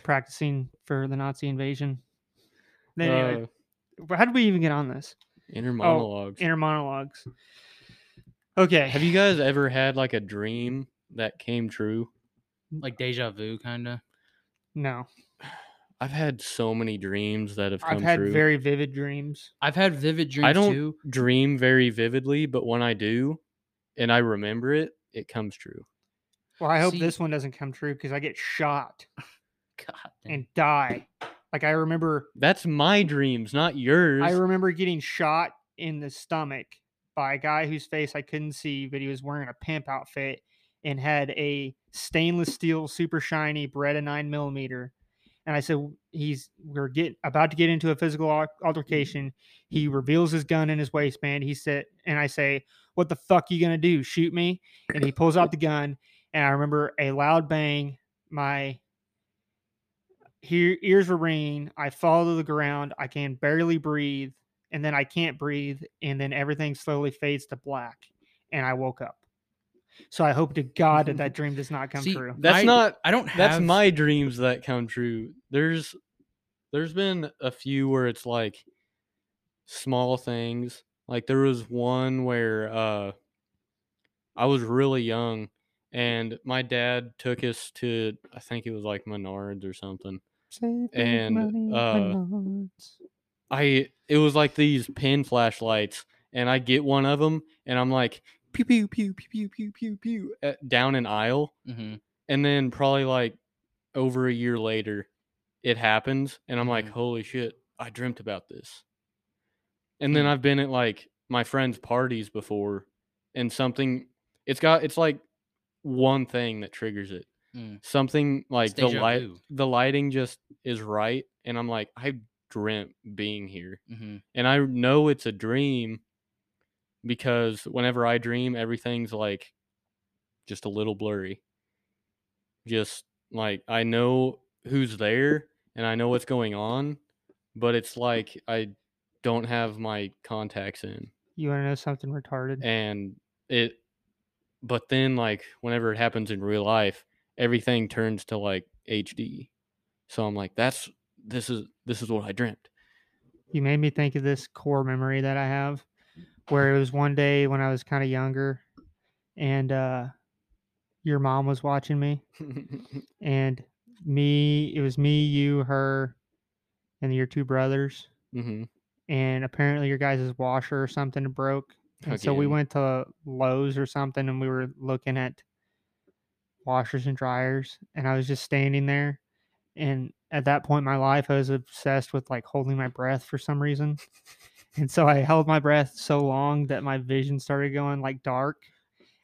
practicing for the Nazi invasion. Then anyway, Uh, how did we even get on this? inner monologues. Inner monologues. Okay. Have you guys ever had like a dream that came true? Like deja vu, kind of. no. I've had so many dreams that have come I've had true. very vivid dreams. I've had vivid dreams I don't too. dream very vividly, but when I do, and I remember it, it comes true. Well, I hope See- this one doesn't come true because I get shot *laughs* God damn. and die. Like I remember, That's my dreams, not yours. I remember getting shot in the stomach by a guy whose face I couldn't see, but he was wearing a pimp outfit and had a stainless steel, super shiny Beretta nine millimeter. And I said, "He's we're get about to get into a physical mm-hmm. altercation." He reveals his gun in his waistband. He said, and I say, "What the fuck you gonna do? Shoot me?" And he pulls out the gun, and I remember a loud bang. My ears were ringing. I fall to the ground. I can barely breathe, and then I can't breathe, and then everything slowly fades to black, and I woke up. So I hope to God that that dream does not come See, true. That's I- not. I don't have. That's my dreams that come true. There's, there's been a few where it's like small things. Like there was one where uh, I was really young, and my dad took us to I think it was like Menards or something. Save and, money, uh, I it was like these pin flashlights, and I get one of them, and I'm like pew pew pew pew pew pew pew pew at, down an aisle, hmm and then probably like over a year later, it happens, and I'm like, Mhm. holy shit, I dreamt about this. And then Hmm. I've been at like my friends' parties before, and something it's got it's like one thing that triggers it. Mm. Something like the light, vu. the lighting just is right, and I'm like, I dreamt being here, hmm and I know it's a dream because whenever I dream, everything's like just a little blurry. Just like I know who's there and I know what's going on, but it's mm. like I don't have my contacts in. You want to know something retarded? And it but then like whenever it happens in real life, everything turns to like HD. So I'm like that's this is this is what I dreamt. You made me think of this core memory that I have, where it was one day when I was kind of younger, and uh, your mom was watching me, *laughs* and me, it was me, you, her, and your two brothers, hmm and apparently your guys' washer or something broke, and so we went to Lowe's or something, and we were looking at washers and dryers, and I was just standing there, and at that point in my life, I was obsessed with like holding my breath for some reason. *laughs* And so I held my breath so long that my vision started going like dark.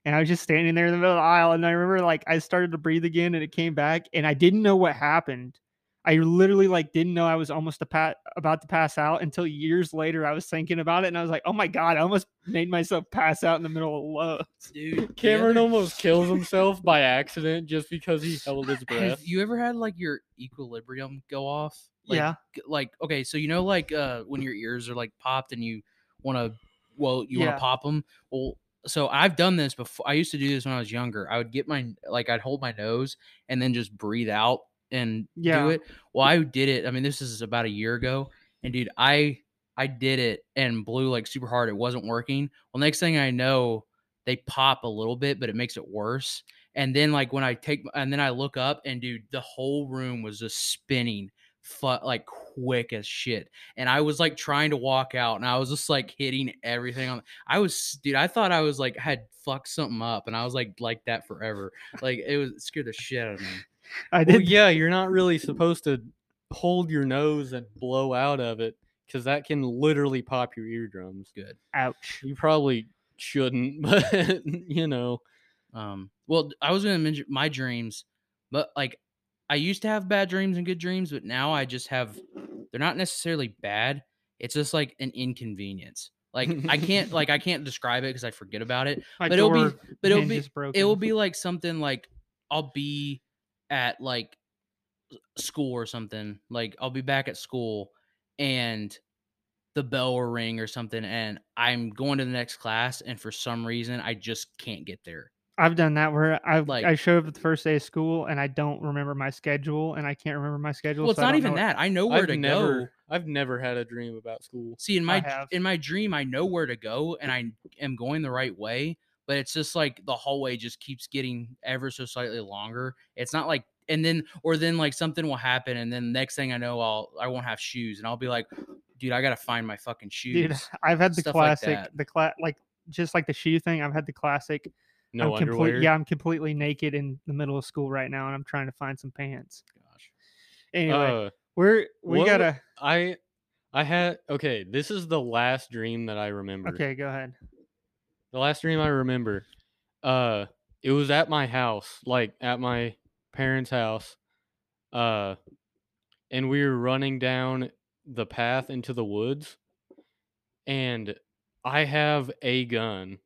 And I was just standing there in the middle of the aisle. And I remember like I started to breathe again and it came back. And I didn't know what happened. I literally like didn't know I was almost a pa- about to pass out until years later I was thinking about it and I was like, oh my God, I almost made myself pass out in the middle of Lowe's. Dude, *laughs* Cameron other- almost kills himself by accident just because he held his breath. Have you ever had like your equilibrium go off? Like, yeah. Like okay, so you know like uh when your ears are like popped and you want to well you want Yeah. to pop them. Well, so I've done this before. I used to do this when I was younger. I would get my like I'd hold my nose and then just breathe out and Yeah. do it. Well, I did it. I mean, this is about a year ago, and dude, I I did it and blew like super hard. It wasn't working. Well, next thing I know, they pop a little bit, but it makes it worse. And then like when I take and then I look up and dude, the whole room was just spinning fu- like quick as shit. And I was like trying to walk out and I was just like hitting everything on I was dude, I thought I was like had fucked something up and I was like like that forever. Like it was it scared the shit out of me. *laughs* I Well, did. yeah, you're not really supposed to hold your nose and blow out of it because that can literally pop your eardrums. Good. Ouch. You probably shouldn't, *laughs* but you know, Um, well, I was gonna mention my dreams, but like I used to have bad dreams and good dreams, but now I just have they're not necessarily bad. It's just like an inconvenience. Like I can't like *laughs* I can't describe it because I forget about it. My But it'll be- But it'll be it will be like something like I'll be at like school or something. Like I'll be back at school and the bell will ring or something and I'm going to the next class and for some reason I just can't get there. I've done that where I Like- I show up at the first day of school and I don't remember my schedule and I can't remember my schedule. Well, it's so not even know what- that. I know where I've to never, go. I've never had a dream about school. See, in my in my dream, I know where to go and I am going the right way. But it's just like the hallway just keeps getting ever so slightly longer. It's not like, and then or then like something will happen, and then next thing I know, I'll I won't have shoes, and I'll be like, dude, I gotta find my fucking shoes. Dude, *laughs* I've had the stuff like classic, that. the cla- like just like the shoe thing. I've had the classic. No I'm underwear. complete. Yeah, I'm completely naked in the middle of school right now, and I'm trying to find some pants. Gosh. Anyway, Uh, we're we what gotta. I, I had okay. This is the last dream that I remember. Okay, go ahead. The last dream I remember, uh, it was at my house, like at my parents' house, uh, and we were running down the path into the woods, and I have a gun.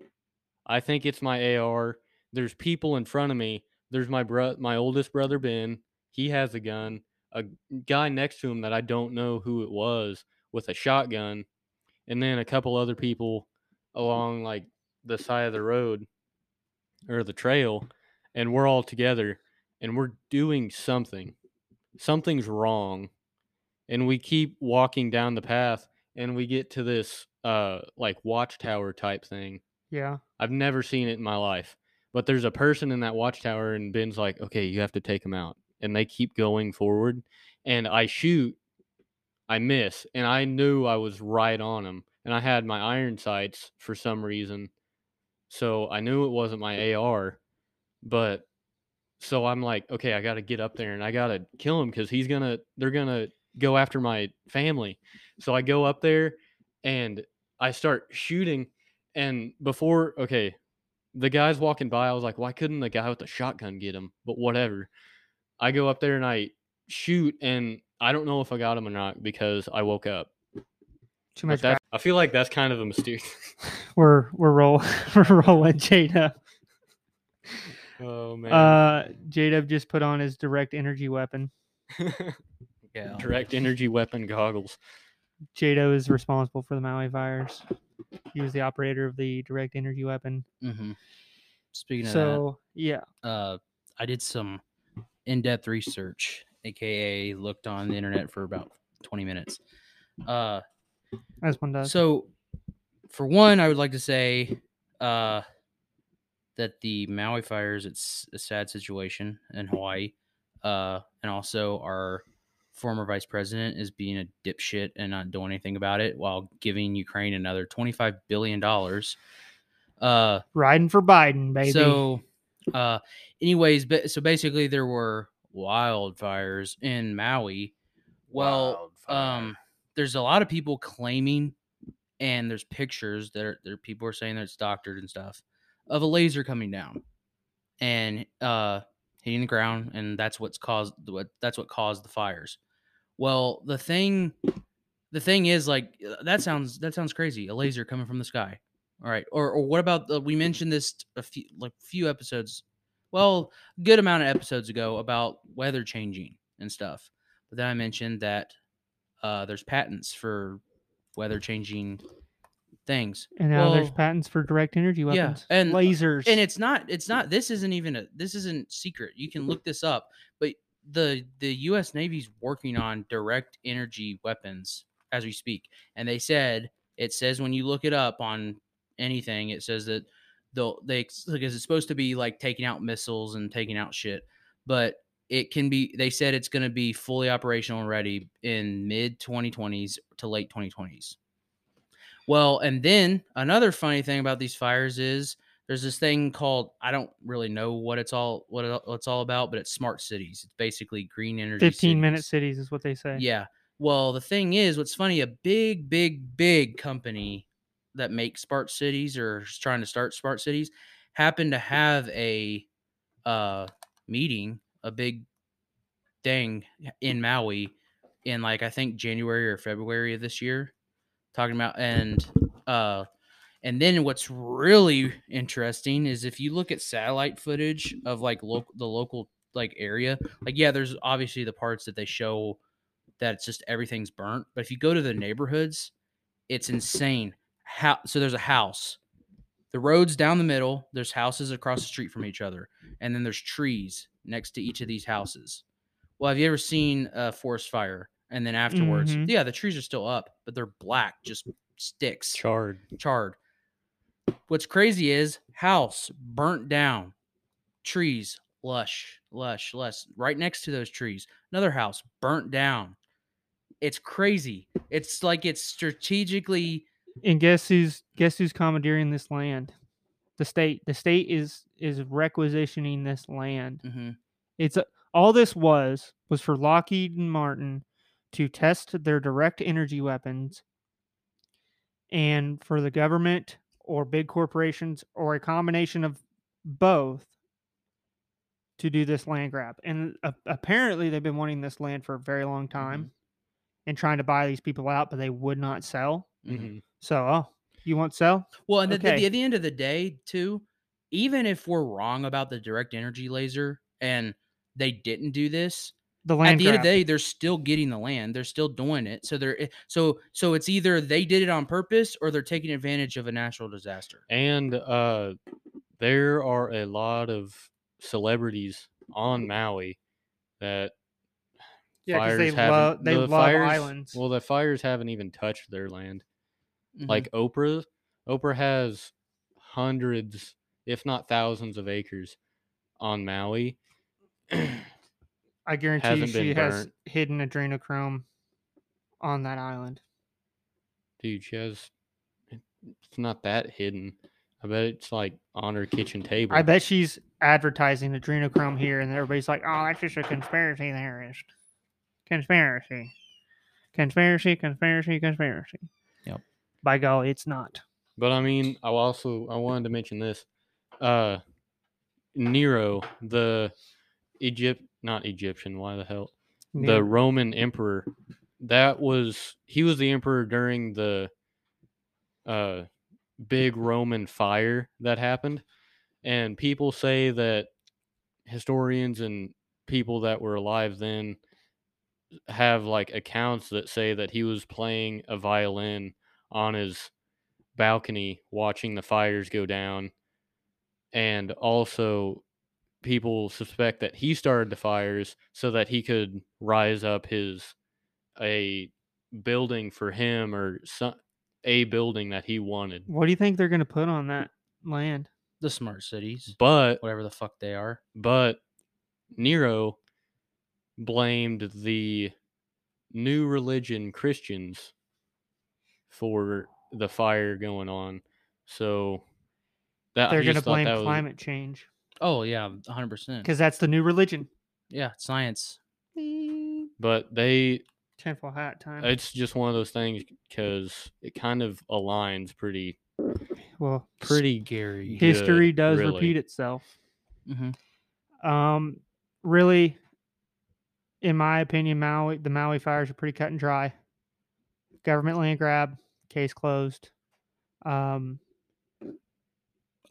I think it's my AR. There's people in front of me. There's my bro, my oldest brother Ben. He has a gun. A guy next to him that I don't know who it was with a shotgun, and then a couple other people along like the side of the road or the trail and we're all together and we're doing something something's wrong and we keep walking down the path and we get to this uh like watchtower type thing Yeah. i've never seen it in my life but there's a person in that watchtower and ben's like okay you have to take him out and they keep going forward and i shoot i miss and i knew i was right on him. and i had my iron sights for some reason so i knew it wasn't my ar but so i'm like okay i gotta get up there and i gotta kill him because he's gonna they're gonna go after my family so i go up there and i start shooting and before okay the guys walking by, I was like, why couldn't the guy with the shotgun get him? But whatever. I go up there and I shoot, and I don't know if I got him or not because I woke up. Too much. that's, I feel like that's kind of a mysterious. *laughs* We're we're roll *laughs* we're rolling Jada. oh man. Uh, Jada just put on his direct energy weapon. Yeah. Direct energy weapon goggles. Jado is responsible for the Maui fires. He was the operator of the direct energy weapon. Mm-hmm. Speaking of So yeah, uh, I did some in-depth research, aka looked on the internet for about 20 minutes. Uh, as one does. So, for one, I would like to say uh, that the Maui fires it's a sad situation in Hawaii, uh, and also our former vice president is being a dipshit and not doing anything about it while giving Ukraine another twenty five billion dollars. Uh, Riding for Biden, baby. so, uh, anyways, but so basically there were wildfires in Maui. Well, um, there's a lot of people claiming, and there's pictures that are there. People are saying that it's doctored and stuff of a laser coming down and uh hitting the ground, and that's what's caused what that's what caused the fires. Well, the thing, the thing is like uh, that sounds that sounds crazy. A laser coming from the sky. All right, or or what about the, we mentioned this a few like few episodes, well, good amount of episodes ago about weather changing and stuff. But then I mentioned that uh, there's patents for weather changing things. and now there's patents for direct energy weapons. yeah, and- uh, lasers. and it's not it's not this isn't even a this isn't secret you can look this up but the the us navy's working on direct energy weapons as we speak and they said it says when you look it up on anything it says that they'll they because it's supposed to be like taking out missiles and taking out shit but it can be they said it's going to be fully operational and ready in mid 2020s to late 2020s well and then another funny thing about these fires is there's this thing called I don't really know what it's all what, it's all about, but it's smart cities. It's basically green energy. 15 minute cities. cities is what they say. Yeah. Well, the thing is, what's funny, a big, big, big company that makes smart cities or is trying to start smart cities happened to have a uh meeting, a big thing in Maui in like I think January or February of this year, talking about and uh and then what's really interesting is if you look at satellite footage of like local the local like area, like yeah, there's obviously the parts that they show that it's just everything's burnt, but if you go to the neighborhoods, it's insane. How so there's a house. The road's down the middle, there's houses across the street from each other, and then there's trees next to each of these houses. Well, have you ever seen a forest fire? And then afterwards, Mhm. yeah, the trees are still up, but they're black, just sticks Charred. charred. What's crazy is house burnt down, trees lush, lush, lush. Right next to those trees, another house burnt down. It's crazy. It's like it's strategically. And guess who's guess who's commandeering this land? The state. The state is is requisitioning this land. Mhm. It's all this was was for Lockheed and Martin to test their direct energy weapons and for the government or big corporations or a combination of both to do this land grab. And a apparently they've been wanting this land for a very long time and trying to buy these people out, but they would not sell. Mhm. Mhm. So, oh, you won't sell? Well, and at the- Okay. at the end of the day, too, even if we're wrong about the direct energy laser and they didn't do this, The land at land the end of the day, they're still getting the land. They're still doing it. So they're eh, so so it's either they did it on purpose or they're taking advantage of a natural disaster. And uh, there are a lot of celebrities on Maui that yeah, because they haven't. love they the love fires, islands. Well, the fires haven't even touched their land. Mhm. Like Oprah, Oprah has hundreds, if not thousands, of acres on Maui. *clears throat* I guarantee you hasn't she has hidden adrenochrome on that island. Dude, she has. It's not that hidden. I bet it's like on her kitchen table. I bet she's advertising adrenochrome here, and everybody's like, "Oh, that's just a conspiracy theorist." Conspiracy, conspiracy, conspiracy, conspiracy. Yep. By golly, it's not. But I mean, I also I wanted to mention this. uh Nero, the Egypt not Egyptian, why the hell? Yeah. The Roman emperor. That was he was the emperor during the uh big Roman fire that happened. And people say that historians and people that were alive then have like accounts that say that he was playing a violin on his balcony watching the fires go down and also people suspect that he started the fires so that he could rise up his a building for him or some a building that he wanted What do you think they're going to put on that land? The smart cities, but whatever the fuck they are. but Nero blamed the new religion Christians for the fire going on. So that They're going to just thought blame that was- climate change Oh yeah, hundred percent. because that's the new religion. Yeah, science. but they Tinfoil hat time. it's just one of those things because it kind of aligns pretty well, pretty Scary. good, history does really. repeat itself. hmm Um, really, in my opinion, Maui the Maui fires are pretty cut and dry. Government land grab, case closed. Um,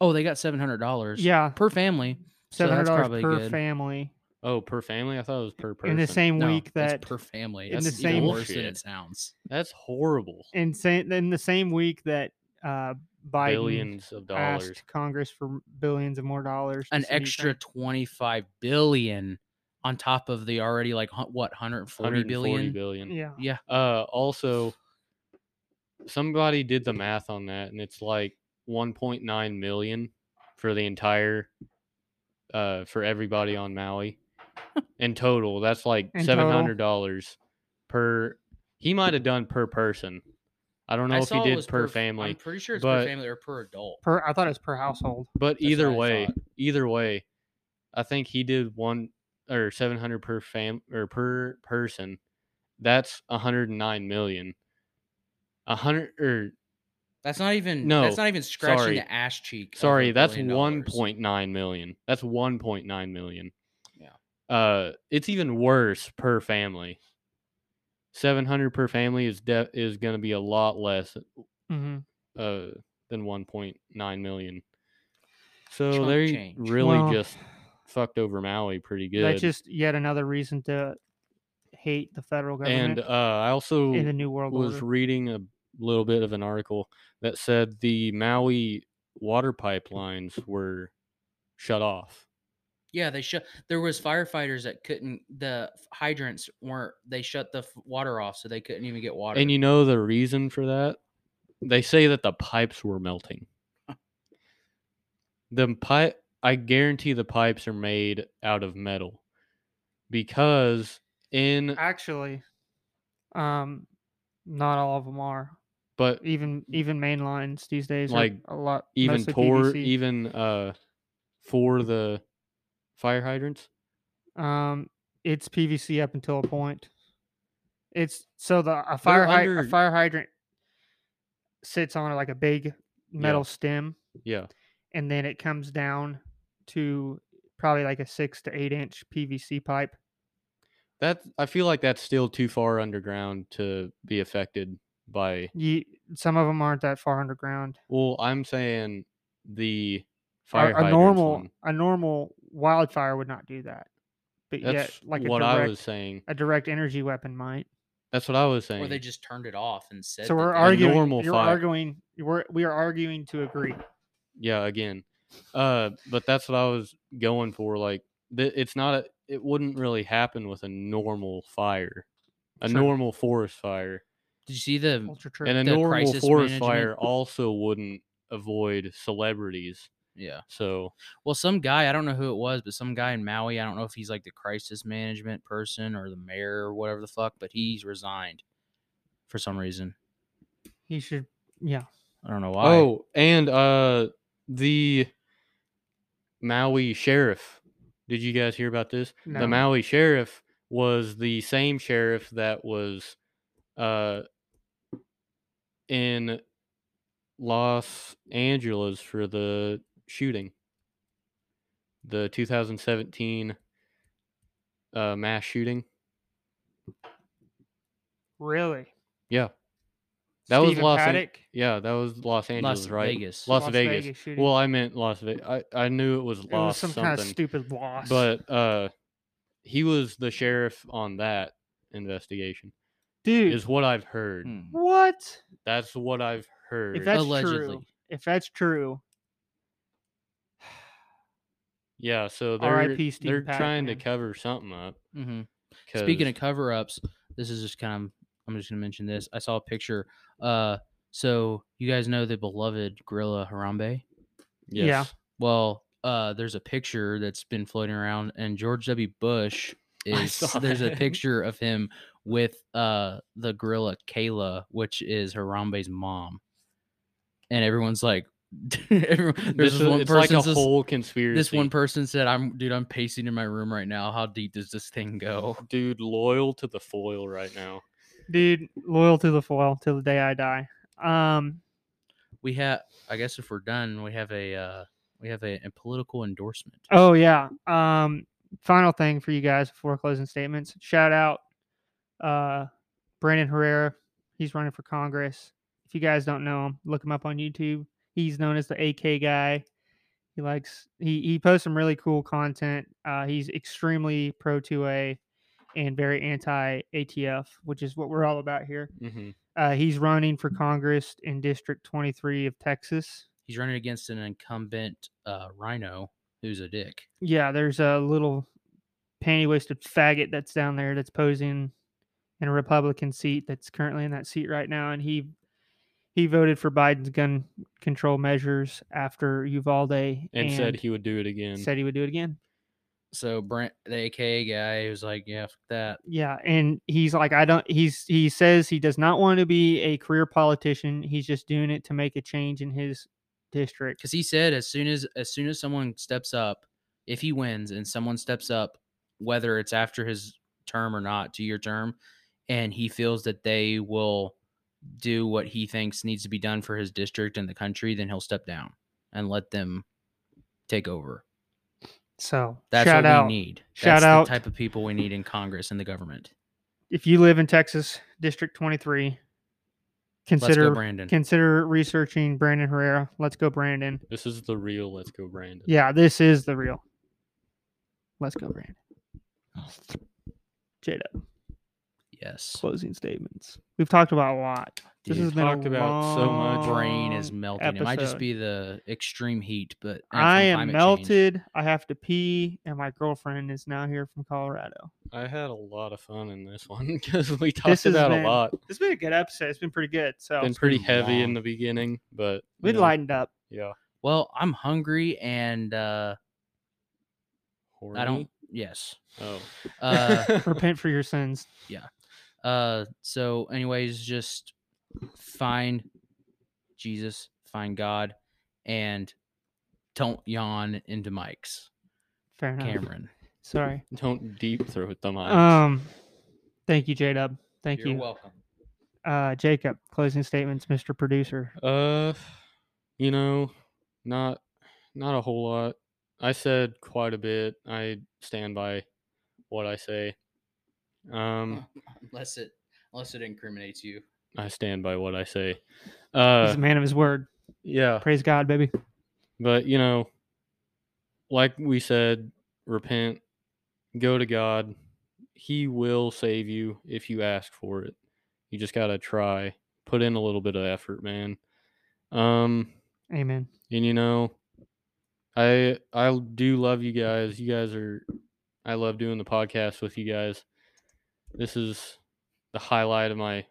Oh, they got seven hundred dollars. yeah, per family. so seven hundred that's dollars probably per good. family oh per family i thought it was per person in the same No, week it's that per family. in the That's same- even worse than Bullshit. it sounds. that's horrible in same in the same week that uh, Biden billions of dollars asked Congress for billions of more dollars, An extra twenty five billion on top of the already like what 140 140 billion. billion Yeah, Yeah, Uh, also, somebody did the math on that, and it's like 1.9 million for the entire, uh, for everybody on Maui, *laughs* in total. That's like In seven total? dollars per. He might have done per person. I don't know I if he did was per family, I'm pretty sure it's but- per family or per adult. per I thought it was per household. but That's either way, thought. either way, I think he did one or seven hundred per fam or per person. That's 109 million. A hundred or That's not even. No, that's not even scratching sorry. the ass cheek. Sorry, that's billion one dollars. point nine million. That's one point nine million. Yeah. Uh, it's even worse per family. Seven hundred per family is de- is going to be a lot less hmm uh than one point nine million. So Chunk they change. really Well, just fucked over Maui pretty good. That's just yet another reason to hate the federal government and uh, I also in the new world was order. reading a little bit of an article that said the Maui water pipelines were shut off. Yeah, they shut. There was firefighters that couldn't. The hydrants weren't. They shut the f- water off, so they couldn't even get water. And you know the reason for that? They say that the pipes were melting. The pipe I guarantee the pipes are made out of metal. Because in Actually, um, not all of them are. But Even even main lines these days, Like, a lot. even PVC. even uh for the fire hydrants Um, it's PVC up until a point. It's so the a fire hy- a fire hydrant sits on like a big metal stem, yeah and then it comes down to probably like a six to eight inch PVC pipe. that i feel like that's still too far underground to be affected by You, some of them aren't that far underground. well i'm saying the fire a hydrants normal one. a normal wildfire would not do that, but that's yet like a what direct i was saying a direct energy weapon might. that's what i was saying or they just turned it off and said. So we're arguing. normal you're fire- arguing. We're we are arguing to agree. yeah again uh but that's what i was going for like th- it's not a it wouldn't really happen with a normal fire a Sure. normal forest fire Did you see the? Ultra and a The normal crisis forest management- fire also wouldn't avoid celebrities Yeah. so Well, some guy I don't know who it was, but some guy in Maui. I don't know if he's like the crisis management person or the mayor or whatever the fuck, but he's resigned for some reason. he should. Yeah. I don't know why. Oh, and uh the Maui sheriff. Did you guys hear about this? No. The Maui sheriff was the same sheriff that was uh in Los Angeles for the shooting. the 2017 uh, mass shooting. Really? Yeah, That was Stephen Los An- yeah, that was Los Angeles, Las right? Vegas. Las, Las Vegas. Vegas shooting. well, I meant Las Vegas. I, I knew it was it was some something, kind of stupid loss. but uh, he was the sheriff on that investigation. Dude, Is what I've heard. Hmm. what? That's what I've heard. If that's Allegedly. true, if that's true, yeah, so they're R.I.P. Stephen they're Paddock, trying to cover something up. hmm Speaking 'cause- of cover ups, this is just kind of I'm just gonna mention this. I saw a picture. Uh, so you guys know the beloved gorilla Harambe? yes, yeah. Well, uh, there's a picture that's been floating around, and George W. Bush *laughs* is saw there's a picture of him with uh the gorilla Kayla, which is Harambe's mom, and everyone's like, *laughs* everyone, there's This this is- one it's like a says- whole conspiracy. this one person said, "I'm dude, I'm pacing in my room right now. How deep does this thing go?" *laughs* dude loyal to the foil right now. dude, loyal to the foil till the day I die. Um, We have, I guess, if we're done, we have a uh we have a, a political endorsement. Oh yeah. Um, final thing for you guys before closing statements. Shout out, uh, Brandon Herrera. He's running for Congress. If you guys don't know him, look him up on YouTube. He's known as the AK guy. He likes he he posts some really cool content. Uh, he's extremely pro 2A and very anti ATF, which is what we're all about here. hmm Uh, he's running for Congress in District 23 of Texas. He's running against an incumbent uh RINO who's a dick. Yeah, there's a little panty waisted faggot that's down there that's posing in a Republican seat that's currently in that seat right now, and he he voted for Biden's gun control measures after Uvalde And, said he would do it again. said he would do it again. So Brent, the AK guy, was like, "Yeah, fuck that." Yeah, and he's like, I don't. He's he says he does not want to be a career politician. He's just doing it to make a change in his district. because he said as soon as as soon as someone steps up, if he wins and someone steps up, whether it's after his term or not, to your term, and he feels that they will do what he thinks needs to be done for his district and the country, then he'll step down and let them take over. So That's shout what out we need. shout That's out- the type of people we need in Congress and the government. if you live in Texas, District 23. Let's Consider go, Brandon. consider researching Brandon Herrera. Let's go, Brandon. This is the real. Let's go, Brandon. Yeah, this is the real. Let's go, Brandon. Oh. Jada, yes. closing statements. We've talked about a lot. This Dude, has been a talked about so much. brain is long melting. It might just be the extreme heat, but I am climate change. melted. I have to pee, and my girlfriend is now here from Colorado. I had a lot of fun in this one *laughs* because we talked has about been- a lot. It's been a good episode. It's been pretty good. So Been pretty been heavy in the beginning, but we you know, lightened up. Yeah. Well, I'm hungry and uh I don't yes. Oh. Uh *laughs* Repent for your sins. Uh so anyways, just find Jesus, find God and don't yawn into mics. Fair enough. Cameron. *laughs* Sorry. *laughs* Don't deep throat the mic. Um, thank you, J Dub. Thank You're you, welcome. uh, Jacob. Closing statements, Mr. Producer. Uh, you know, not not a whole lot. I said quite a bit. I stand by what I say. Um, *laughs* Unless it unless it incriminates you. I stand by what I say. *laughs* He's Uh, a man of his word. yeah, Praise God, baby. but you know, like we said, repent, go to God. He will save you if you ask for it. You just gotta try. Put in a little bit of effort, man. Um, Amen. and you know i i do love you guys you guys are i love doing the podcast with you guys this is the highlight of my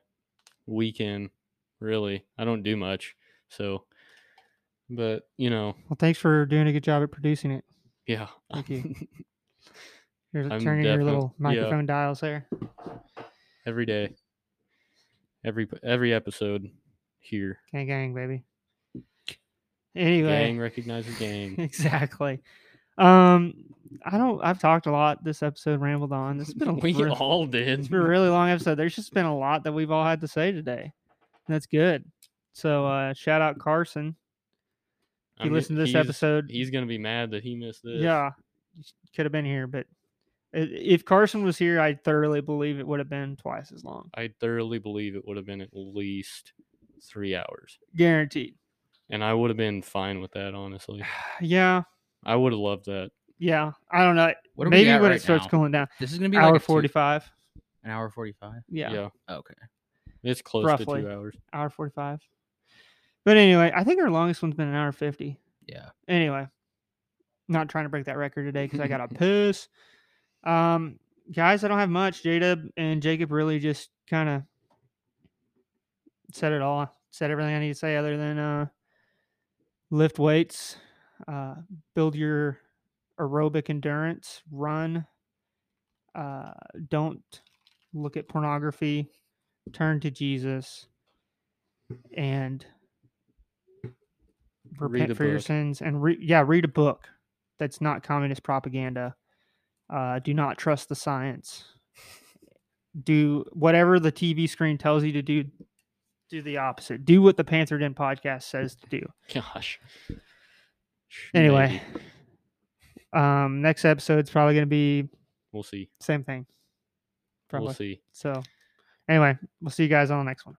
weekend really i don't do much so but you know Well, thanks for doing a good job at producing it. yeah Thank you. *laughs* You're I'm turning your little yeah. microphone dials there. every day every every episode here Gang, gang, baby. Anyway, gang recognizes gang *laughs* exactly. Um, I don't. I've talked a lot this episode. Rambled on. This has been a *laughs* we all did It's been a really long episode. There's just been a lot that we've all had to say today. That's good. So uh shout out Carson. He I listen to this he's- episode, he's gonna be mad that he missed this. yeah, could have been here. But if Carson was here, I thoroughly believe it would have been twice as long, I thoroughly believe it would have been at least three hours, guaranteed. and I would have been fine with that. Honestly, *sighs* Yeah, I would have loved that. Yeah. I don't know. What are we Maybe at when right it starts now? cooling down, This is gonna be hour like a two- forty-five. an hour forty-five. Yeah, Yeah, Okay. it's close Roughly. to two hours. hour forty-five. But anyway, I think our longest one's been an hour fifty. Yeah. Anyway, not trying to break that record today because I got a *laughs* piss. Um, guys, I don't have much. Jada and Jacob really just kind of said it all. Said everything I need to say, other than uh, lift weights, uh, build your aerobic endurance, run. Uh, don't look at pornography. Turn to Jesus, and repent for your sins and re- yeah read a book that's not communist propaganda uh, do not trust the science do whatever the tv screen tells you to do do the opposite do what the panther den podcast says to do Gosh. anyway Maybe. Um next episode's probably going to be we'll see. same thing probably We'll see. so anyway we'll see you guys on the next one